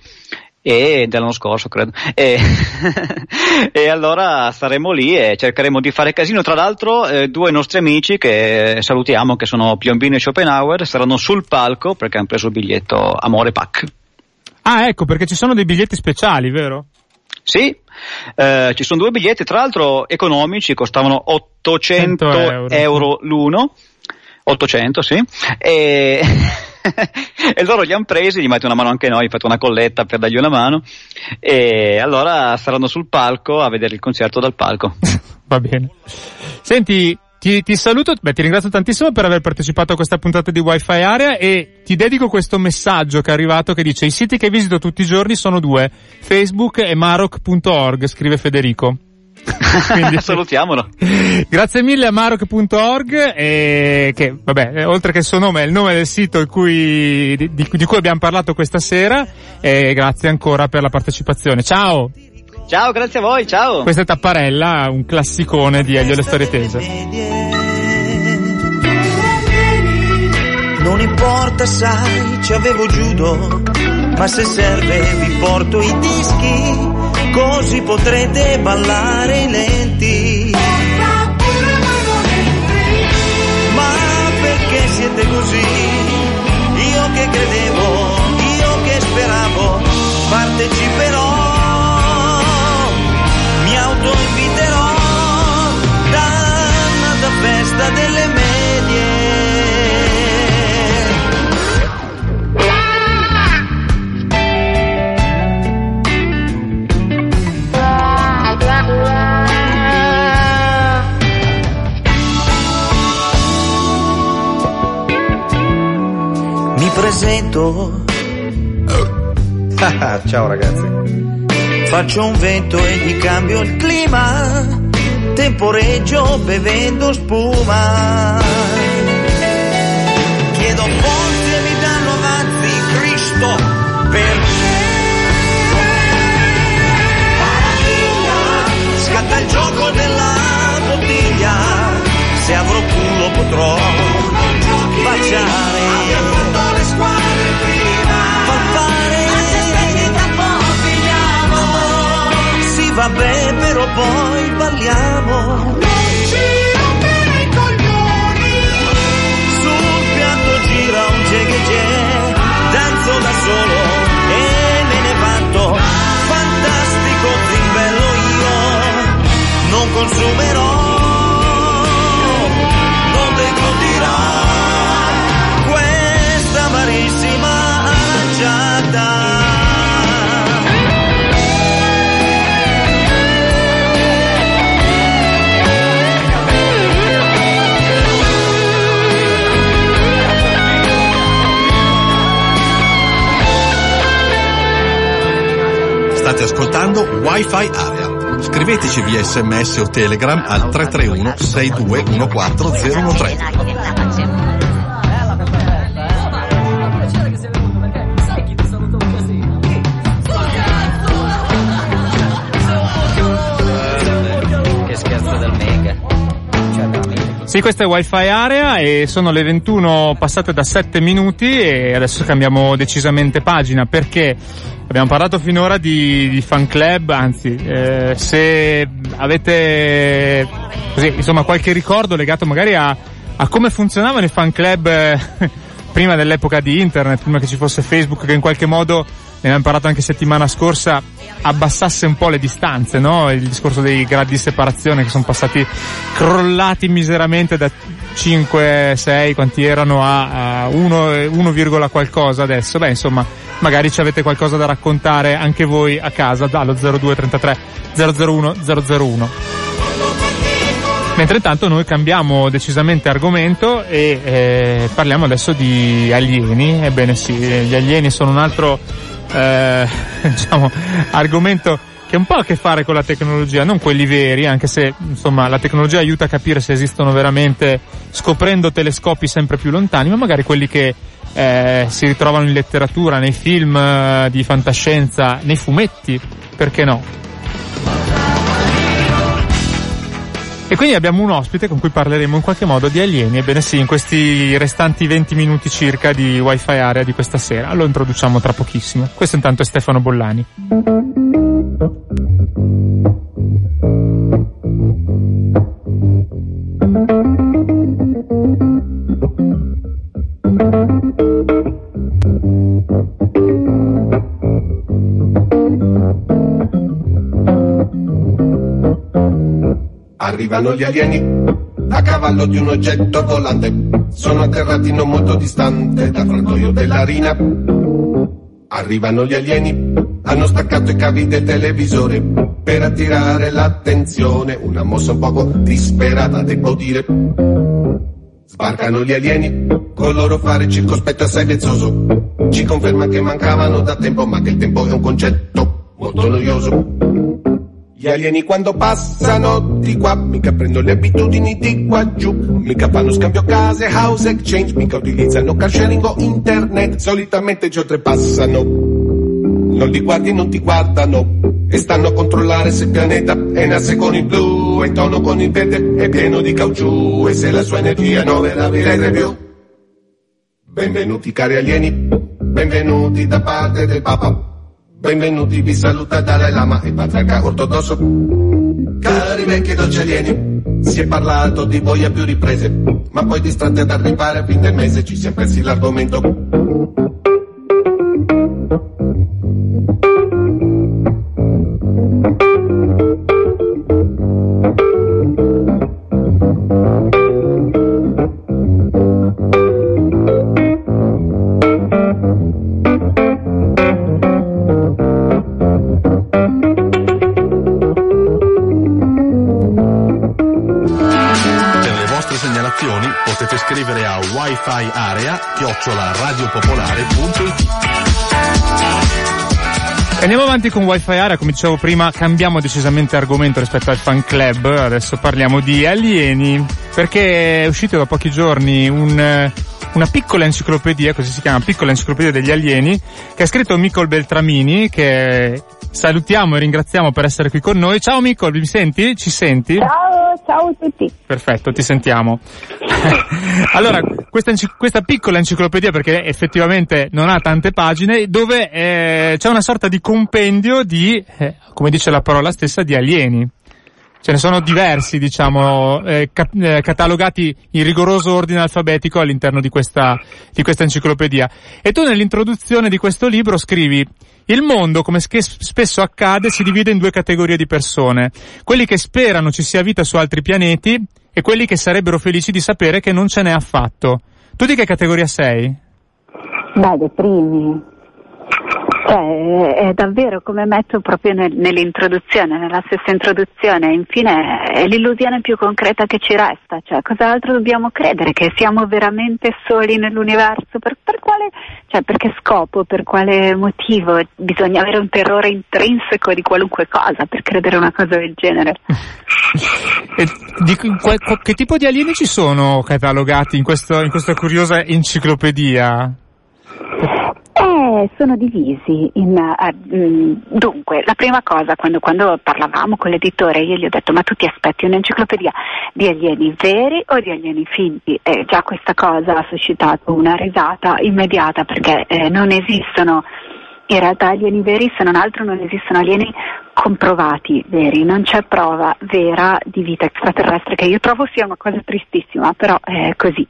[SPEAKER 2] e dell'anno scorso credo e, e, allora saremo lì e cercheremo di fare casino tra l'altro eh, due nostri amici che salutiamo che sono Piombino e Schopenhauer saranno sul palco perché hanno preso il biglietto Amore Pack
[SPEAKER 1] ah ecco perché ci sono dei biglietti speciali vero?
[SPEAKER 2] Sì, eh, ci sono due biglietti, tra l'altro economici, costavano 800 euro. euro l'uno 800, sì. E, e loro li hanno presi, gli mette una mano anche noi, fate una colletta per dargli una mano. E allora saranno sul palco a vedere il concerto dal palco.
[SPEAKER 1] Va bene. Senti, ti, ti, saluto, beh, ti ringrazio tantissimo per aver partecipato a questa puntata di Wi-Fi Area e ti dedico questo messaggio che è arrivato che dice i siti che visito tutti i giorni sono due, Facebook e maroc.org, scrive Federico.
[SPEAKER 2] Quindi salutiamolo.
[SPEAKER 1] Grazie mille a Maroc.org e che, vabbè, oltre che il suo nome è il nome del sito cui, di, di, cui abbiamo parlato questa sera e grazie ancora per la partecipazione. Ciao!
[SPEAKER 2] Ciao, grazie a voi, ciao!
[SPEAKER 1] Questa è Tapparella, un classicone di Elio Le Storie Tese.
[SPEAKER 4] Non importa, sai, ci avevo giudo, ma se serve vi porto i dischi così potrete ballare lenti. Ma perché siete così? Io che credevo, io che speravo, parteciperò, mi autoinviterò, dannata festa delle presento.
[SPEAKER 3] Ciao ragazzi.
[SPEAKER 4] Faccio un vento e gli cambio il clima. Temporeggio bevendo spuma. Chiedo forze e mi danno avanzi Cristo perché. Scatta il gioco della bottiglia. Se avrò culo potrò baciare Si vabbè però poi balliamo. Non ci rompere i coglioni Sul piatto gira un jeghe Danzo da solo e me ne vanto. Fantastico zimbello io Non consumerò Non deglutirò amarissima aranciata.
[SPEAKER 5] State ascoltando Wi-Fi Area. Scriveteci via sms o telegram al 331 6214 013.
[SPEAKER 1] Sì, questa è Wi-Fi Area e sono le 21 passate da 7 minuti e adesso cambiamo decisamente pagina perché abbiamo parlato finora di, di fan club, anzi, eh, se avete così, insomma, qualche ricordo legato magari a, a come funzionavano i fan club eh, prima dell'epoca di internet, prima che ci fosse Facebook, che in qualche modo ne abbiamo parlato anche settimana scorsa, abbassasse un po' le distanze, no? Il discorso dei gradi di separazione che sono passati crollati miseramente da 5, 6, quanti erano a, a 1, 1, qualcosa adesso. Beh, insomma, magari ci avete qualcosa da raccontare anche voi a casa dallo 0233 001 001. Mentre intanto noi cambiamo decisamente argomento e eh, parliamo adesso di alieni. Ebbene sì, gli alieni sono un altro eh, diciamo, argomento che ha un po' a che fare con la tecnologia, non quelli veri, anche se insomma la tecnologia aiuta a capire se esistono veramente scoprendo telescopi sempre più lontani, ma magari quelli che eh, si ritrovano in letteratura, nei film eh, di fantascienza, nei fumetti, perché no? E quindi abbiamo un ospite con cui parleremo in qualche modo di alieni. Ebbene sì, in questi restanti 20 minuti circa di Wi-Fi area di questa sera. Lo introduciamo tra pochissimo. Questo intanto è Stefano Bollani.
[SPEAKER 6] Arrivano gli alieni a cavallo di un oggetto volante. Sono atterrati non molto distante dal frantoio della rina. Arrivano gli alieni, hanno staccato i cavi del televisore per attirare l'attenzione. Una mossa un poco disperata, devo dire. Sbarcano gli alieni, con loro fare circospetto assai vezzoso. Ci conferma che mancavano da tempo, ma che il tempo è un concetto molto noioso. Gli alieni quando passano di qua, mica prendono le abitudini di qua giù, mica fanno scambio case, house exchange, mica utilizzano car sharing o internet, solitamente ci oltrepassano. Non li guardi, non ti guardano, e stanno a controllare se il pianeta è nasse con il blu, e tono con il verde è pieno di caucciù, e se la sua energia non è la vera più. Benvenuti cari alieni, benvenuti da parte del Papa. Benvenuti, vi saluta Dalai Lama e patriarca ortodosso. Cari vecchi dolci alieni, si è parlato di voi a più riprese, ma poi distratti ad arrivare a fine mese ci siamo persi l'argomento.
[SPEAKER 5] Area chiocciola radiopopolare.it
[SPEAKER 1] Andiamo avanti con Wi-Fi Area, come dicevo prima, cambiamo decisamente argomento rispetto al fan club, adesso parliamo di alieni, perché è uscito da pochi giorni un, una piccola enciclopedia, così si chiama, piccola enciclopedia degli alieni, che ha scritto Micol Beltramini, che salutiamo e ringraziamo per essere qui con noi. Ciao Micol, mi senti? Ci senti?
[SPEAKER 7] Ciao, ciao a tutti.
[SPEAKER 1] Perfetto, ti sentiamo. allora, questa, questa, piccola enciclopedia, perché effettivamente non ha tante pagine, dove eh, c'è una sorta di compendio di, eh, come dice la parola stessa, di alieni. Ce ne sono diversi, diciamo, eh, ca- eh, catalogati in rigoroso ordine alfabetico all'interno di questa, di questa enciclopedia. E tu nell'introduzione di questo libro scrivi il mondo, come spesso accade, si divide in due categorie di persone. Quelli che sperano ci sia vita su altri pianeti e quelli che sarebbero felici di sapere che non ce n'è affatto. Tu di che categoria sei?
[SPEAKER 7] Beh, dei primi. Cioè, è davvero come metto proprio nel, nell'introduzione, nella stessa introduzione, infine è l'illusione più concreta che ci resta, cioè cosa altro dobbiamo credere? Che siamo veramente soli nell'universo? Per, per quale, cioè, per che scopo, per quale motivo? Bisogna avere un terrore intrinseco di qualunque cosa per credere una cosa del genere.
[SPEAKER 1] di, che tipo di alieni ci sono catalogati in, questo, in questa curiosa enciclopedia?
[SPEAKER 7] Eh, sono divisi in, mh, dunque, la prima cosa, quando, quando, parlavamo con l'editore, io gli ho detto, ma tu ti aspetti un'enciclopedia di alieni veri o di alieni finti? E già questa cosa ha suscitato una risata immediata perché eh, non esistono in realtà alieni veri, se non altro non esistono alieni comprovati veri, non c'è prova vera di vita extraterrestre che io trovo sia una cosa tristissima, però è così.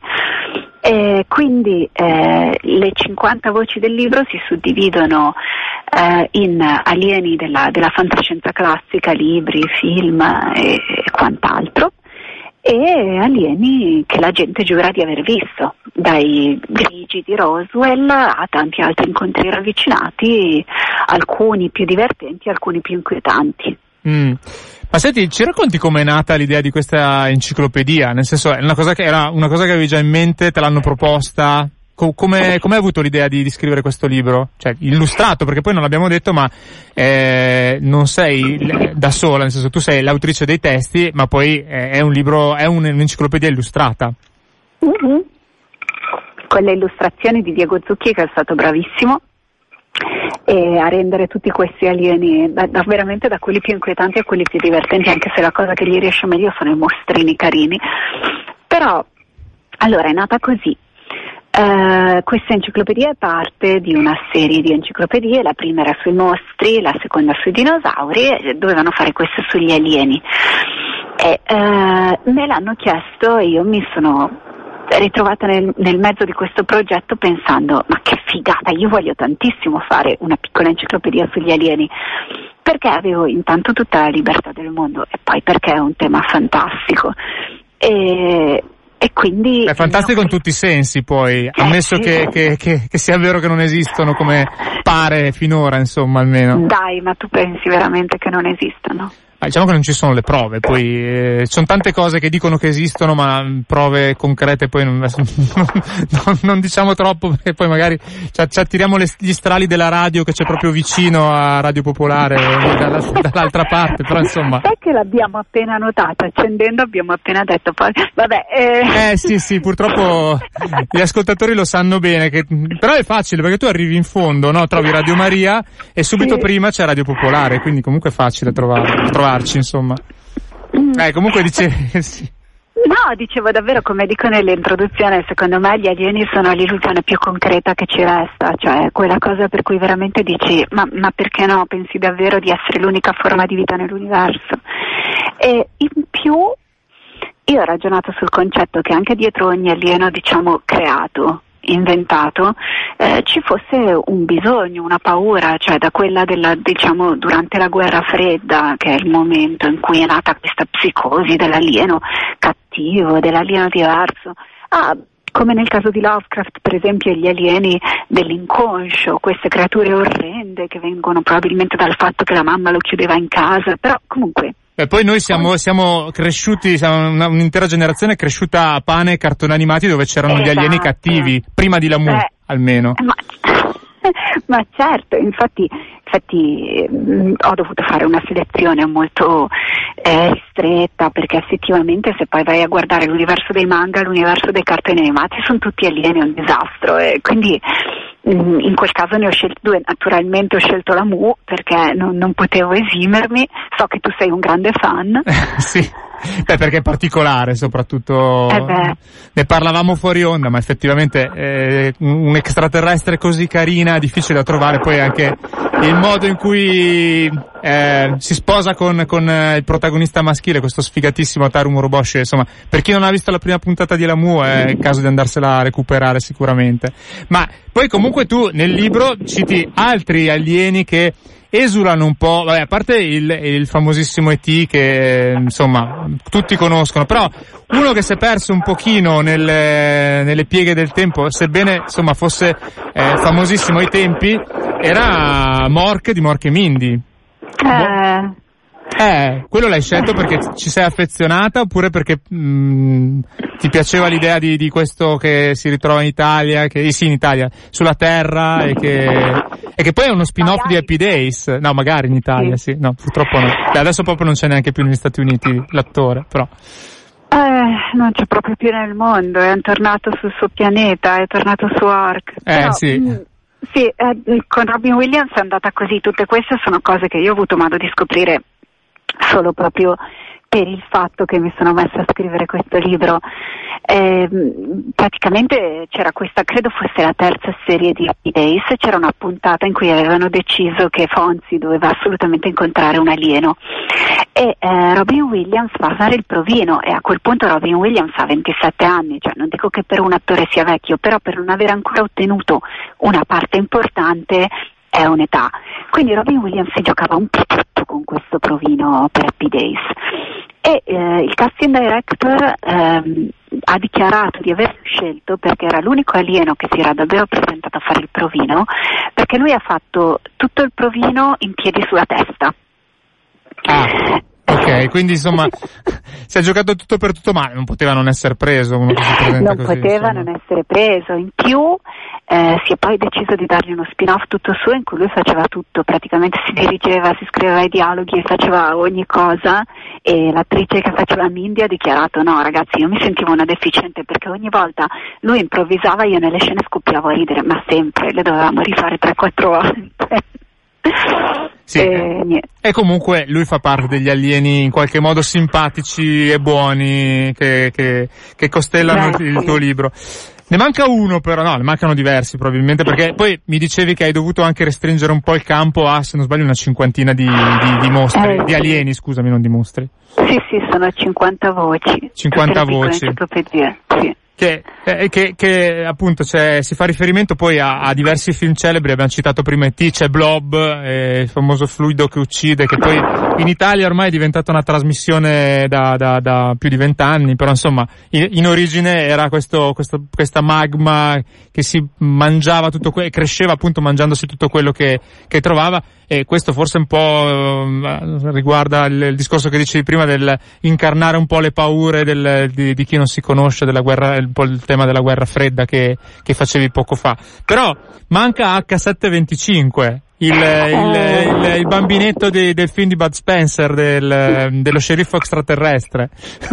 [SPEAKER 7] E quindi eh, le 50 voci del libro si suddividono eh, in alieni della, della, fantascienza classica, libri, film e, e quant'altro e alieni che la gente giura di aver visto, dai grigi di Roswell a tanti altri incontri ravvicinati, alcuni più divertenti, alcuni più inquietanti.
[SPEAKER 1] Mm. Ma senti, ci racconti com'è nata l'idea di questa enciclopedia? Nel senso, è una cosa che era una cosa che avevi già in mente, te l'hanno proposta? come, come hai avuto l'idea di, di, scrivere questo libro? Cioè, illustrato, perché poi non l'abbiamo detto, ma eh, non sei da sola, nel senso tu sei l'autrice dei testi, ma poi eh, è un libro, è un'enciclopedia illustrata.
[SPEAKER 7] Mm-hmm. Con le illustrazioni di Diego Zucchi, che è stato bravissimo, e a rendere tutti questi alieni da, da, veramente da quelli più inquietanti a quelli più divertenti, anche se la cosa che gli riesce meglio sono i mostrini carini. Però, allora, è nata così. Uh, questa enciclopedia è parte di una serie di enciclopedie, la prima era sui mostri, la seconda sui dinosauri dovevano fare questa sugli alieni. E, uh, me l'hanno chiesto e io mi sono ritrovata nel, nel, mezzo di questo progetto pensando ma che figata, io voglio tantissimo fare una piccola enciclopedia sugli alieni perché avevo intanto tutta la libertà del mondo e poi perché è un tema fantastico. E, e quindi...
[SPEAKER 1] È fantastico no, in tutti i sensi poi, eh, ammesso sì. che, che, che, che, sia vero che non esistono come pare finora, insomma, almeno.
[SPEAKER 7] Dai, ma tu pensi veramente che non esistano?
[SPEAKER 1] Ma diciamo che non ci sono le prove, poi eh, ci sono tante cose che dicono che esistono, ma prove concrete poi non, non, non diciamo troppo perché poi magari ci, ci attiriamo le, gli strali della radio che c'è proprio vicino a Radio Popolare dalla, dall'altra parte, però insomma.
[SPEAKER 7] Sai che l'abbiamo appena notata, accendendo abbiamo appena detto poi, vabbè.
[SPEAKER 1] Eh... eh sì sì, purtroppo gli ascoltatori lo sanno bene, che, però è facile perché tu arrivi in fondo, no? trovi Radio Maria e subito sì. prima c'è Radio Popolare, quindi comunque è facile trovare. provarci, insomma. Mm. Eh, comunque dicevi, sì.
[SPEAKER 7] No, dicevo davvero, come dico nell'introduzione, secondo me gli alieni sono l'illusione più concreta che ci resta, cioè quella cosa per cui veramente dici, ma, ma perché no, pensi davvero di essere l'unica forma di vita nell'universo? E in più io ho ragionato sul concetto che anche dietro ogni alieno, diciamo, creato, inventato eh, ci fosse un bisogno, una paura, cioè da quella della, diciamo, durante la guerra fredda, che è il momento in cui è nata questa psicosi dell'alieno cattivo, dell'alieno diverso, a come nel caso di Lovecraft, per esempio, gli alieni dell'inconscio, queste creature orrende che vengono probabilmente dal fatto che la mamma lo chiudeva in casa, però comunque
[SPEAKER 1] e poi noi siamo, siamo cresciuti, siamo una, un'intera generazione cresciuta a pane e cartoni animati dove c'erano esatto. gli alieni cattivi, prima di Lamu eh, almeno.
[SPEAKER 7] Ma, ma certo, infatti, infatti mh, mm, ho dovuto fare una selezione molto eh, ristretta perché effettivamente se poi vai a guardare l'universo dei manga, l'universo dei cartoni animati sono tutti alieni, è un disastro e quindi Mm, in quel caso ne ho scelto due, naturalmente ho scelto la Mu perché non, non potevo esimermi, so che tu sei un grande fan.
[SPEAKER 1] sì. Beh, perché è particolare, soprattutto. Eh ne parlavamo fuori onda, ma effettivamente eh, un extraterrestre così carina difficile da trovare. Poi anche il modo in cui eh, si sposa con, con eh, il protagonista maschile, questo sfigatissimo Ataru Moroboshi. Insomma, per chi non ha visto la prima puntata di Lamu è il caso di andarsela a recuperare sicuramente. Ma poi comunque tu nel libro citi altri alieni che esulano un po', vabbè, a parte il, il famosissimo ET che insomma tutti conoscono, però uno che si è perso un pochino nelle, nelle pieghe del tempo, sebbene insomma fosse eh, famosissimo ai tempi, era Mork di Mork e Mindy.
[SPEAKER 7] Eh.
[SPEAKER 1] Eh, quello l'hai scelto perché ci sei affezionata oppure perché mh, mm, ti piaceva l'idea di, di, questo che si ritrova in Italia, che, sì in Italia, sulla Terra e che, e che poi è uno spin-off magari. di Happy Days? No, magari in Italia, sì. sì. No, purtroppo no. Beh, adesso proprio non c'è neanche più negli Stati Uniti l'attore, però.
[SPEAKER 7] Eh, non c'è proprio più nel mondo, è tornato sul suo pianeta, è tornato su Ark.
[SPEAKER 1] Eh,
[SPEAKER 7] Però,
[SPEAKER 1] sì. Mh, mm,
[SPEAKER 7] Sì, eh, con Robin Williams è andata così, tutte queste sono cose che io ho avuto modo di scoprire solo proprio per il fatto che mi sono messa a scrivere questo libro. Eh, praticamente c'era questa, credo fosse la terza serie di Happy Days, c'era una puntata in cui avevano deciso che Fonzi doveva assolutamente incontrare un alieno e eh, Robin Williams va a fare il provino e a quel punto Robin Williams ha 27 anni, cioè non dico che per un attore sia vecchio, però per non aver ancora ottenuto una parte importante è un'età. Quindi Robin Williams si giocava un po' tutto con questo provino per Happy Days. E eh, il casting director ehm, ha dichiarato di aver scelto perché era l'unico alieno che si era davvero presentato a fare il provino, perché lui ha fatto tutto il provino in piedi sulla testa.
[SPEAKER 1] Ah. Ok, quindi insomma si è giocato tutto per tutto, ma non poteva non essere preso.
[SPEAKER 7] Non
[SPEAKER 1] così,
[SPEAKER 7] poteva
[SPEAKER 1] insomma.
[SPEAKER 7] non essere preso. In più eh, si è poi deciso di dargli uno spin-off tutto suo in cui lui faceva tutto, praticamente si dirigeva, si scriveva i dialoghi e faceva ogni cosa e l'attrice che faceva Mindy ha dichiarato no ragazzi io mi sentivo una deficiente perché ogni volta lui improvvisava io nelle scene scoppiavo a ridere, ma sempre le dovevamo rifare 3-4 volte.
[SPEAKER 1] Sì.
[SPEAKER 7] E.
[SPEAKER 1] E comunque lui fa parte degli alieni in qualche modo simpatici e buoni che, che, che costellano
[SPEAKER 7] Beh,
[SPEAKER 1] il, il tuo libro. Ne manca uno però, no, ne mancano diversi probabilmente, perché poi mi dicevi che hai dovuto anche restringere un po' il campo a, se non sbaglio, una cinquantina di, di, di mostri,
[SPEAKER 7] Eh,
[SPEAKER 1] di alieni, scusami, non di mostri.
[SPEAKER 7] Sì, sì, sono 50 voci.
[SPEAKER 1] 50
[SPEAKER 7] Tutte le piccole
[SPEAKER 1] voci.
[SPEAKER 7] sì.
[SPEAKER 1] Che, eh, che, che appunto c'è, si fa riferimento poi a, a diversi film celebri, abbiamo citato prima E.T., c'è Blob, eh, il famoso fluido che uccide, che poi in Italia ormai è diventata una trasmissione da, da, da più di vent'anni, però insomma in, in origine era questo, questo, questa magma che si mangiava tutto quello, cresceva appunto mangiandosi tutto quello che, che trovava e questo forse un po' eh, riguarda il, il discorso che dicevi prima del incarnare un po' le paure del, di, di chi non si conosce, della guerra, un po' il tema della guerra fredda che, che facevi poco fa. Però manca H725. Il, il, il, il bambinetto di- del film di Bud Spencer, del, dello sceriffo extraterrestre.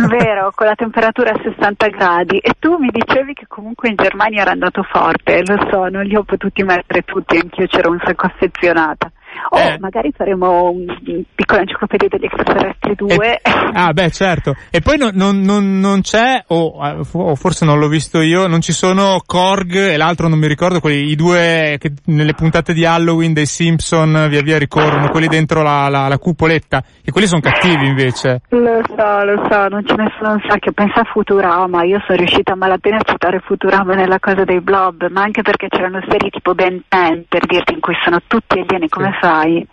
[SPEAKER 7] Vero, con la temperatura a 60 gradi. E tu mi dicevi che comunque in Germania era andato forte, lo so, non li ho potuti mettere tutti, anch'io c'ero un sacco affezionata. O
[SPEAKER 1] Eh.
[SPEAKER 7] magari faremo un, un piccolo enciclopedia degli extraterrestri 2.
[SPEAKER 1] E- ah, beh, certo. E poi non, non, non, non c'è, o, eh, fo- o forse non l'ho visto io, non ci sono Korg e l'altro non mi ricordo, quelli, i due che nelle puntate di Halloween dei Simpson via via ricorrono, quelli dentro la, la, la cupoletta, che quelli sono cattivi invece.
[SPEAKER 7] Lo so, lo so, non ce ne sono un sacco. Pensa a Futurama, io sono riuscita a malapena a citare Futurama nella cosa dei blob, ma anche perché c'erano serie tipo Ben 10, per dirti, in cui sono tutti alieni, come fai?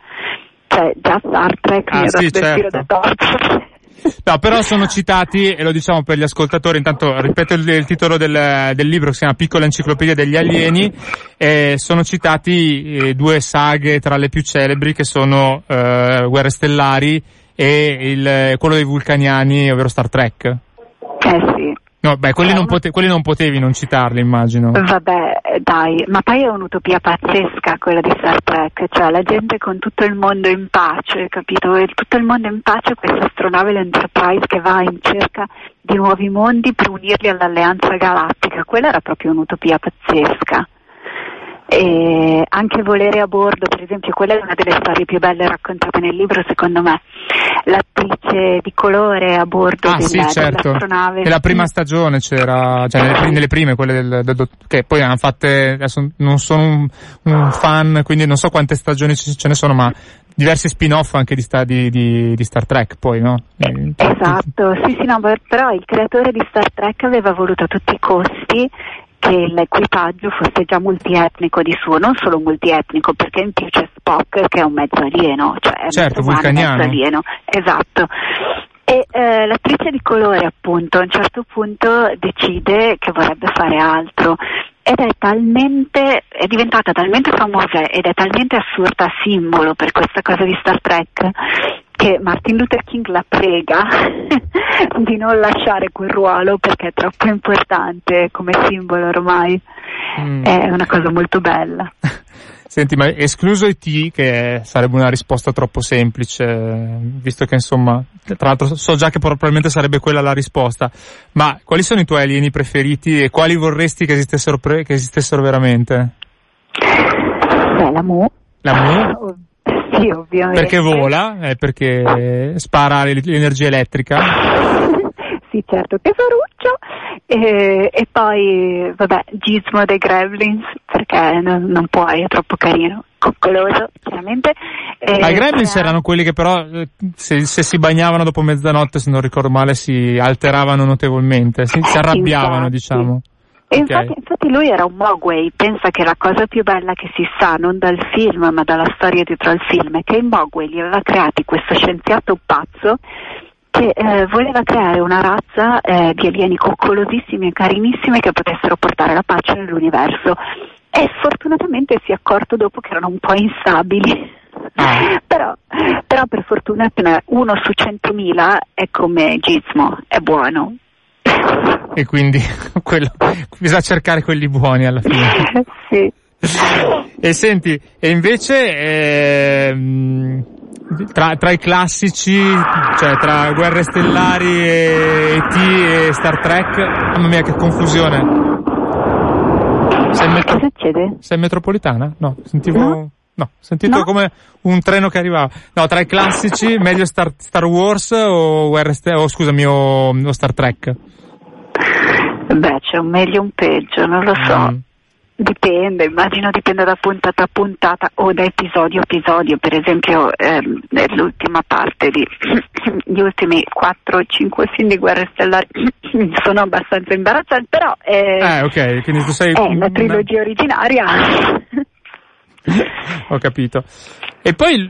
[SPEAKER 7] Cioè, già Star Trek
[SPEAKER 1] Ah,
[SPEAKER 7] mi era
[SPEAKER 1] sì, certo.
[SPEAKER 7] da torcere.
[SPEAKER 1] No, però sono citati, e lo diciamo per gli ascoltatori, intanto ripeto il, il titolo del, del libro che si chiama Piccola enciclopedia degli alieni, e sono citati eh, due saghe tra le più celebri che sono eh, Guerre Stellari e il, quello dei vulcaniani, ovvero Star Trek.
[SPEAKER 7] Eh.
[SPEAKER 1] No, beh, quelli non, pote- quelli non potevi non citarli, immagino.
[SPEAKER 7] Vabbè, eh, dai, ma poi è un'utopia pazzesca quella di Star Trek, cioè la gente con tutto il mondo in pace, capito? E tutto il mondo in pace, questa astronave l'Enterprise che va in cerca di nuovi mondi per unirli all'alleanza galattica, quella era proprio un'utopia pazzesca. E anche volere a bordo, per esempio, quella è una delle storie più belle raccontate nel libro, secondo me. L'attrice di colore a bordo
[SPEAKER 1] Ah sì, certo.
[SPEAKER 7] dell'astronave.
[SPEAKER 1] Nella prima stagione c'era, cioè nelle, nelle prime, quelle del, del che poi hanno fatte, adesso non sono un, un fan, quindi non so quante stagioni ci- ce ne sono, ma diversi spin-off anche di, sta- di, di, di Star Trek poi, no? Eh,
[SPEAKER 7] Esatto, sì sì no, per- però il creatore di Star Trek aveva voluto a tutti i costi che l'equipaggio fosse già multietnico di suo, non solo multietnico, perché in più c'è Spock che è un mezzo alieno, cioè
[SPEAKER 1] Certo,
[SPEAKER 7] mezzo umano, mezzo alieno, esatto. E eh, l'attrice di colore appunto a un certo punto decide che vorrebbe fare altro ed è talmente, è diventata talmente famosa ed è talmente assurda simbolo per questa cosa di Star Trek che Martin Luther King la prega di non lasciare quel ruolo perché è troppo importante come simbolo ormai.
[SPEAKER 1] Mm.
[SPEAKER 7] È una cosa molto bella.
[SPEAKER 1] Senti, ma escluso IT, che sarebbe una risposta troppo semplice, visto che insomma, tra l'altro so già che probabilmente sarebbe quella la risposta, ma quali sono i tuoi alieni preferiti e quali vorresti che esistessero, pre- che esistessero veramente?
[SPEAKER 7] Beh, la Mu.
[SPEAKER 1] La Mu?
[SPEAKER 7] Sì, ovviamente.
[SPEAKER 1] Perché vola? Eh, perché spara l'energia elettrica?
[SPEAKER 7] sì, certo, tesoruccio. E, e poi, vabbè, Gizmo dei Gremlins, perché non, non puoi, è troppo carino, coccoloso, chiaramente. E,
[SPEAKER 1] Ah, I Gremlins erano quelli che però eh, se, se si bagnavano dopo mezzanotte, se non ricordo male, si alteravano notevolmente, si, si arrabbiavano,
[SPEAKER 7] Infatti.
[SPEAKER 1] diciamo.
[SPEAKER 7] E
[SPEAKER 1] Ok.
[SPEAKER 7] infatti, infatti lui era un Mogwai, pensa che la cosa più bella che si sa, non dal film ma dalla storia dietro al film, è che il Mogwai li aveva creati questo scienziato pazzo che eh, voleva creare una razza eh, di alieni coccolosissimi e carinissimi che potessero portare la pace nell'universo. E fortunatamente si è accorto dopo che erano un po' instabili.
[SPEAKER 1] Ah.
[SPEAKER 7] però, però per fortuna uno su centomila è come Gizmo, è buono.
[SPEAKER 1] E quindi quello, bisogna cercare quelli buoni alla fine.
[SPEAKER 7] sì.
[SPEAKER 1] E senti, e invece ehm, tra, tra i classici, cioè tra Guerre Stellari e E.T. e Star Trek, mamma mia che confusione. Sei, metro-
[SPEAKER 7] Cosa succede?
[SPEAKER 1] sei metropolitana? No, sentivo...
[SPEAKER 7] No.
[SPEAKER 1] No, sentito
[SPEAKER 7] No.
[SPEAKER 1] come un treno che arrivava. No, tra i classici, meglio Star, Star Wars o Guerre Stellari, o scusami, o, o Star Trek?
[SPEAKER 7] Beh, c'è un meglio e un peggio, non lo so.
[SPEAKER 1] Mm.
[SPEAKER 7] Dipende, immagino dipende da puntata a puntata o da episodio a episodio. Per esempio, ehm, nell'ultima parte di gli ultimi 4-5 film di Guerre Stellari sono abbastanza imbarazzanti, però eh,
[SPEAKER 1] Eh, ok, quindi tu sei...
[SPEAKER 7] è la trilogia originaria.
[SPEAKER 1] Ho capito. E poi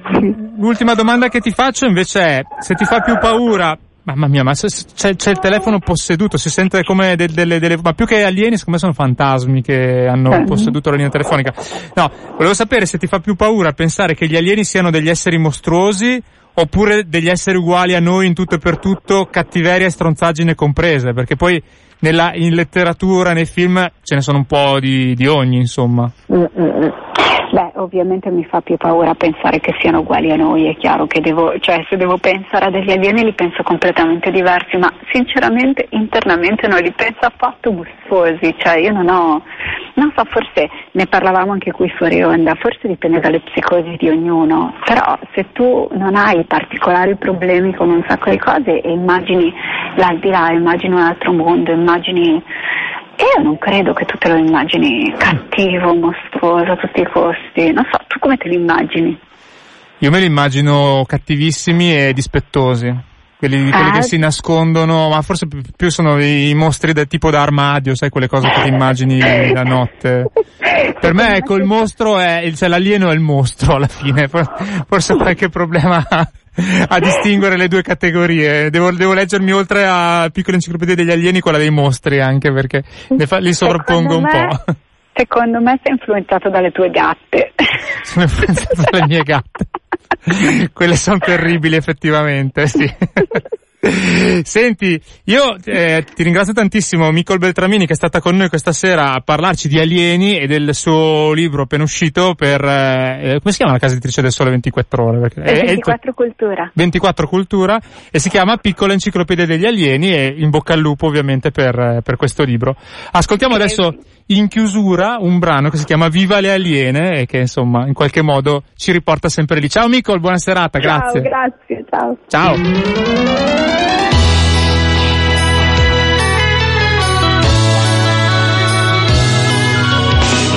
[SPEAKER 1] l'ultima domanda che ti faccio invece è, se ti fa più paura, mamma mia, ma c'è, c'è il telefono posseduto, si sente come del- delle, delle, ma più che alieni, secondo me sono fantasmi che hanno
[SPEAKER 7] Eh.
[SPEAKER 1] posseduto la linea telefonica. No, volevo sapere se ti fa più paura pensare che gli alieni siano degli esseri mostruosi oppure degli esseri uguali a noi in tutto e per tutto, cattiveria e stronzaggine comprese, perché poi nella, in letteratura, nei film, ce ne sono un po' di, di ogni, insomma.
[SPEAKER 7] Mm, mm, mm. Beh, ovviamente mi fa più paura pensare che siano uguali a noi, è chiaro che devo, cioè se devo pensare a degli alieni li penso completamente diversi, ma sinceramente internamente non li penso affatto gustosi, cioè io non ho, non so, forse ne parlavamo anche qui fuori onda, forse dipende dalle psicosi di ognuno, però se tu non hai particolari problemi con un sacco di cose e immagini l'aldilà, immagini un altro mondo, immagini io non credo che tu te lo immagini cattivo, mostruoso a tutti i costi. Non so, tu come te lo immagini?
[SPEAKER 1] Io me li immagino cattivissimi e dispettosi. Quelli, quelli
[SPEAKER 7] Ah.
[SPEAKER 1] che si nascondono, ma forse più, sono i mostri del tipo da armadio, sai, quelle cose che ti immagini la notte. Per me, ecco, il mostro è, cioè l'alieno è il mostro alla fine. For- Forse qualche problema a, distinguere le due categorie. Devo, devo leggermi oltre a piccola enciclopedia degli alieni quella dei mostri anche perché fa- li sovrappongo un po'.
[SPEAKER 7] Secondo me sei influenzato dalle tue gatte.
[SPEAKER 1] Sono influenzato dalle mie gatte. Quelle sono terribili effettivamente, sì. Senti, io eh, ti ringrazio tantissimo Micol Beltramini che è stata con noi questa sera a parlarci di alieni e del suo libro appena uscito per, eh, come si chiama la casa editrice del Sole 24 Ore? Perché è- è il tuo-
[SPEAKER 7] 24 cultura.
[SPEAKER 1] 24 Cultura e si chiama Piccola Enciclopedia degli Alieni e in bocca al lupo ovviamente per, eh, per questo libro. Ascoltiamo adesso in chiusura un brano che si chiama Viva le Aliene e che insomma in qualche modo ci riporta sempre lì. Ciao Micol, buona serata, grazie.
[SPEAKER 7] Ciao, grazie, ciao.
[SPEAKER 1] Ciao.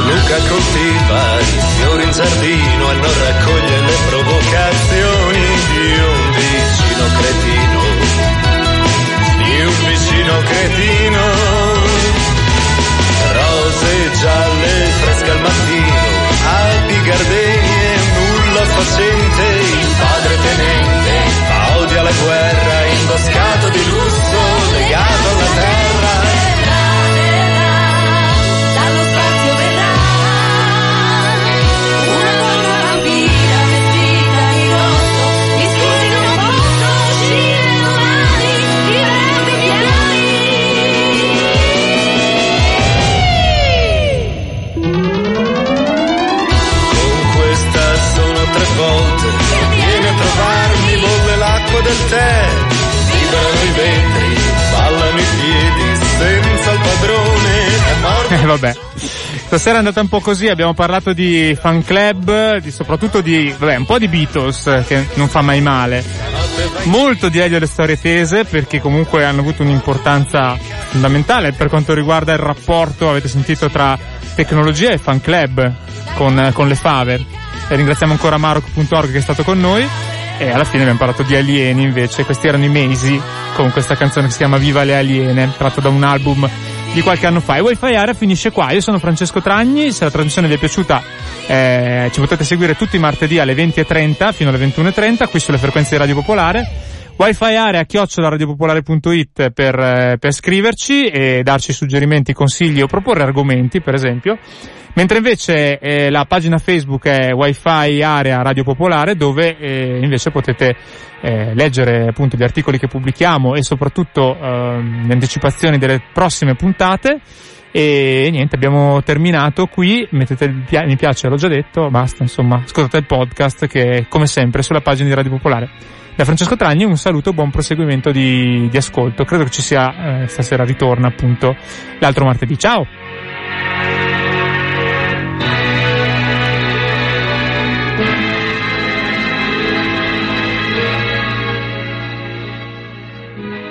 [SPEAKER 8] Luca coltiva i fiori in giardino e non raccoglie le provocazioni di un vicino cretino, di un vicino cretino. Fresche al mattino, alpi gardenie, nulla facente, il padre tenente, odia la guerra, imboscato di lusso, legato alla terra.
[SPEAKER 1] Stasera è andata un po' così, abbiamo parlato di fan club, di, soprattutto di, vabbè, un po' di Beatles, che non fa mai male. Molto di Elio le storie tese, perché comunque hanno avuto un'importanza fondamentale per quanto riguarda il rapporto, avete sentito, tra tecnologia e fan club con, con le fave. E ringraziamo ancora Marok.org che è stato con noi. E alla fine abbiamo parlato di alieni invece, questi erano i Mesi con questa canzone che si chiama Viva le aliene, tratto da un album di qualche anno fa. E Wi-Fi Area finisce qua. Io sono Francesco Tragni, se la trasmissione vi è piaciuta eh, ci potete seguire tutti i martedì alle 20.30 fino alle 21.30 qui sulle frequenze di Radio Popolare. Wi-Fi area chiocciolaradiopopolare.it per, eh, per scriverci e darci suggerimenti, consigli o proporre argomenti, per esempio. Mentre invece eh, la pagina Facebook è Wi-Fi Area Radio Popolare dove eh, invece potete eh, leggere appunto gli articoli che pubblichiamo e soprattutto ehm, le anticipazioni delle prossime puntate. E niente, abbiamo terminato qui. Mettete il pi- mi piace, l'ho già detto, basta, insomma, ascoltate il podcast che come sempre sulla pagina di Radio Popolare. Da Francesco Tragni un saluto buon proseguimento di, di, ascolto. Credo che ci sia eh, stasera ritorna appunto l'altro martedì. Ciao!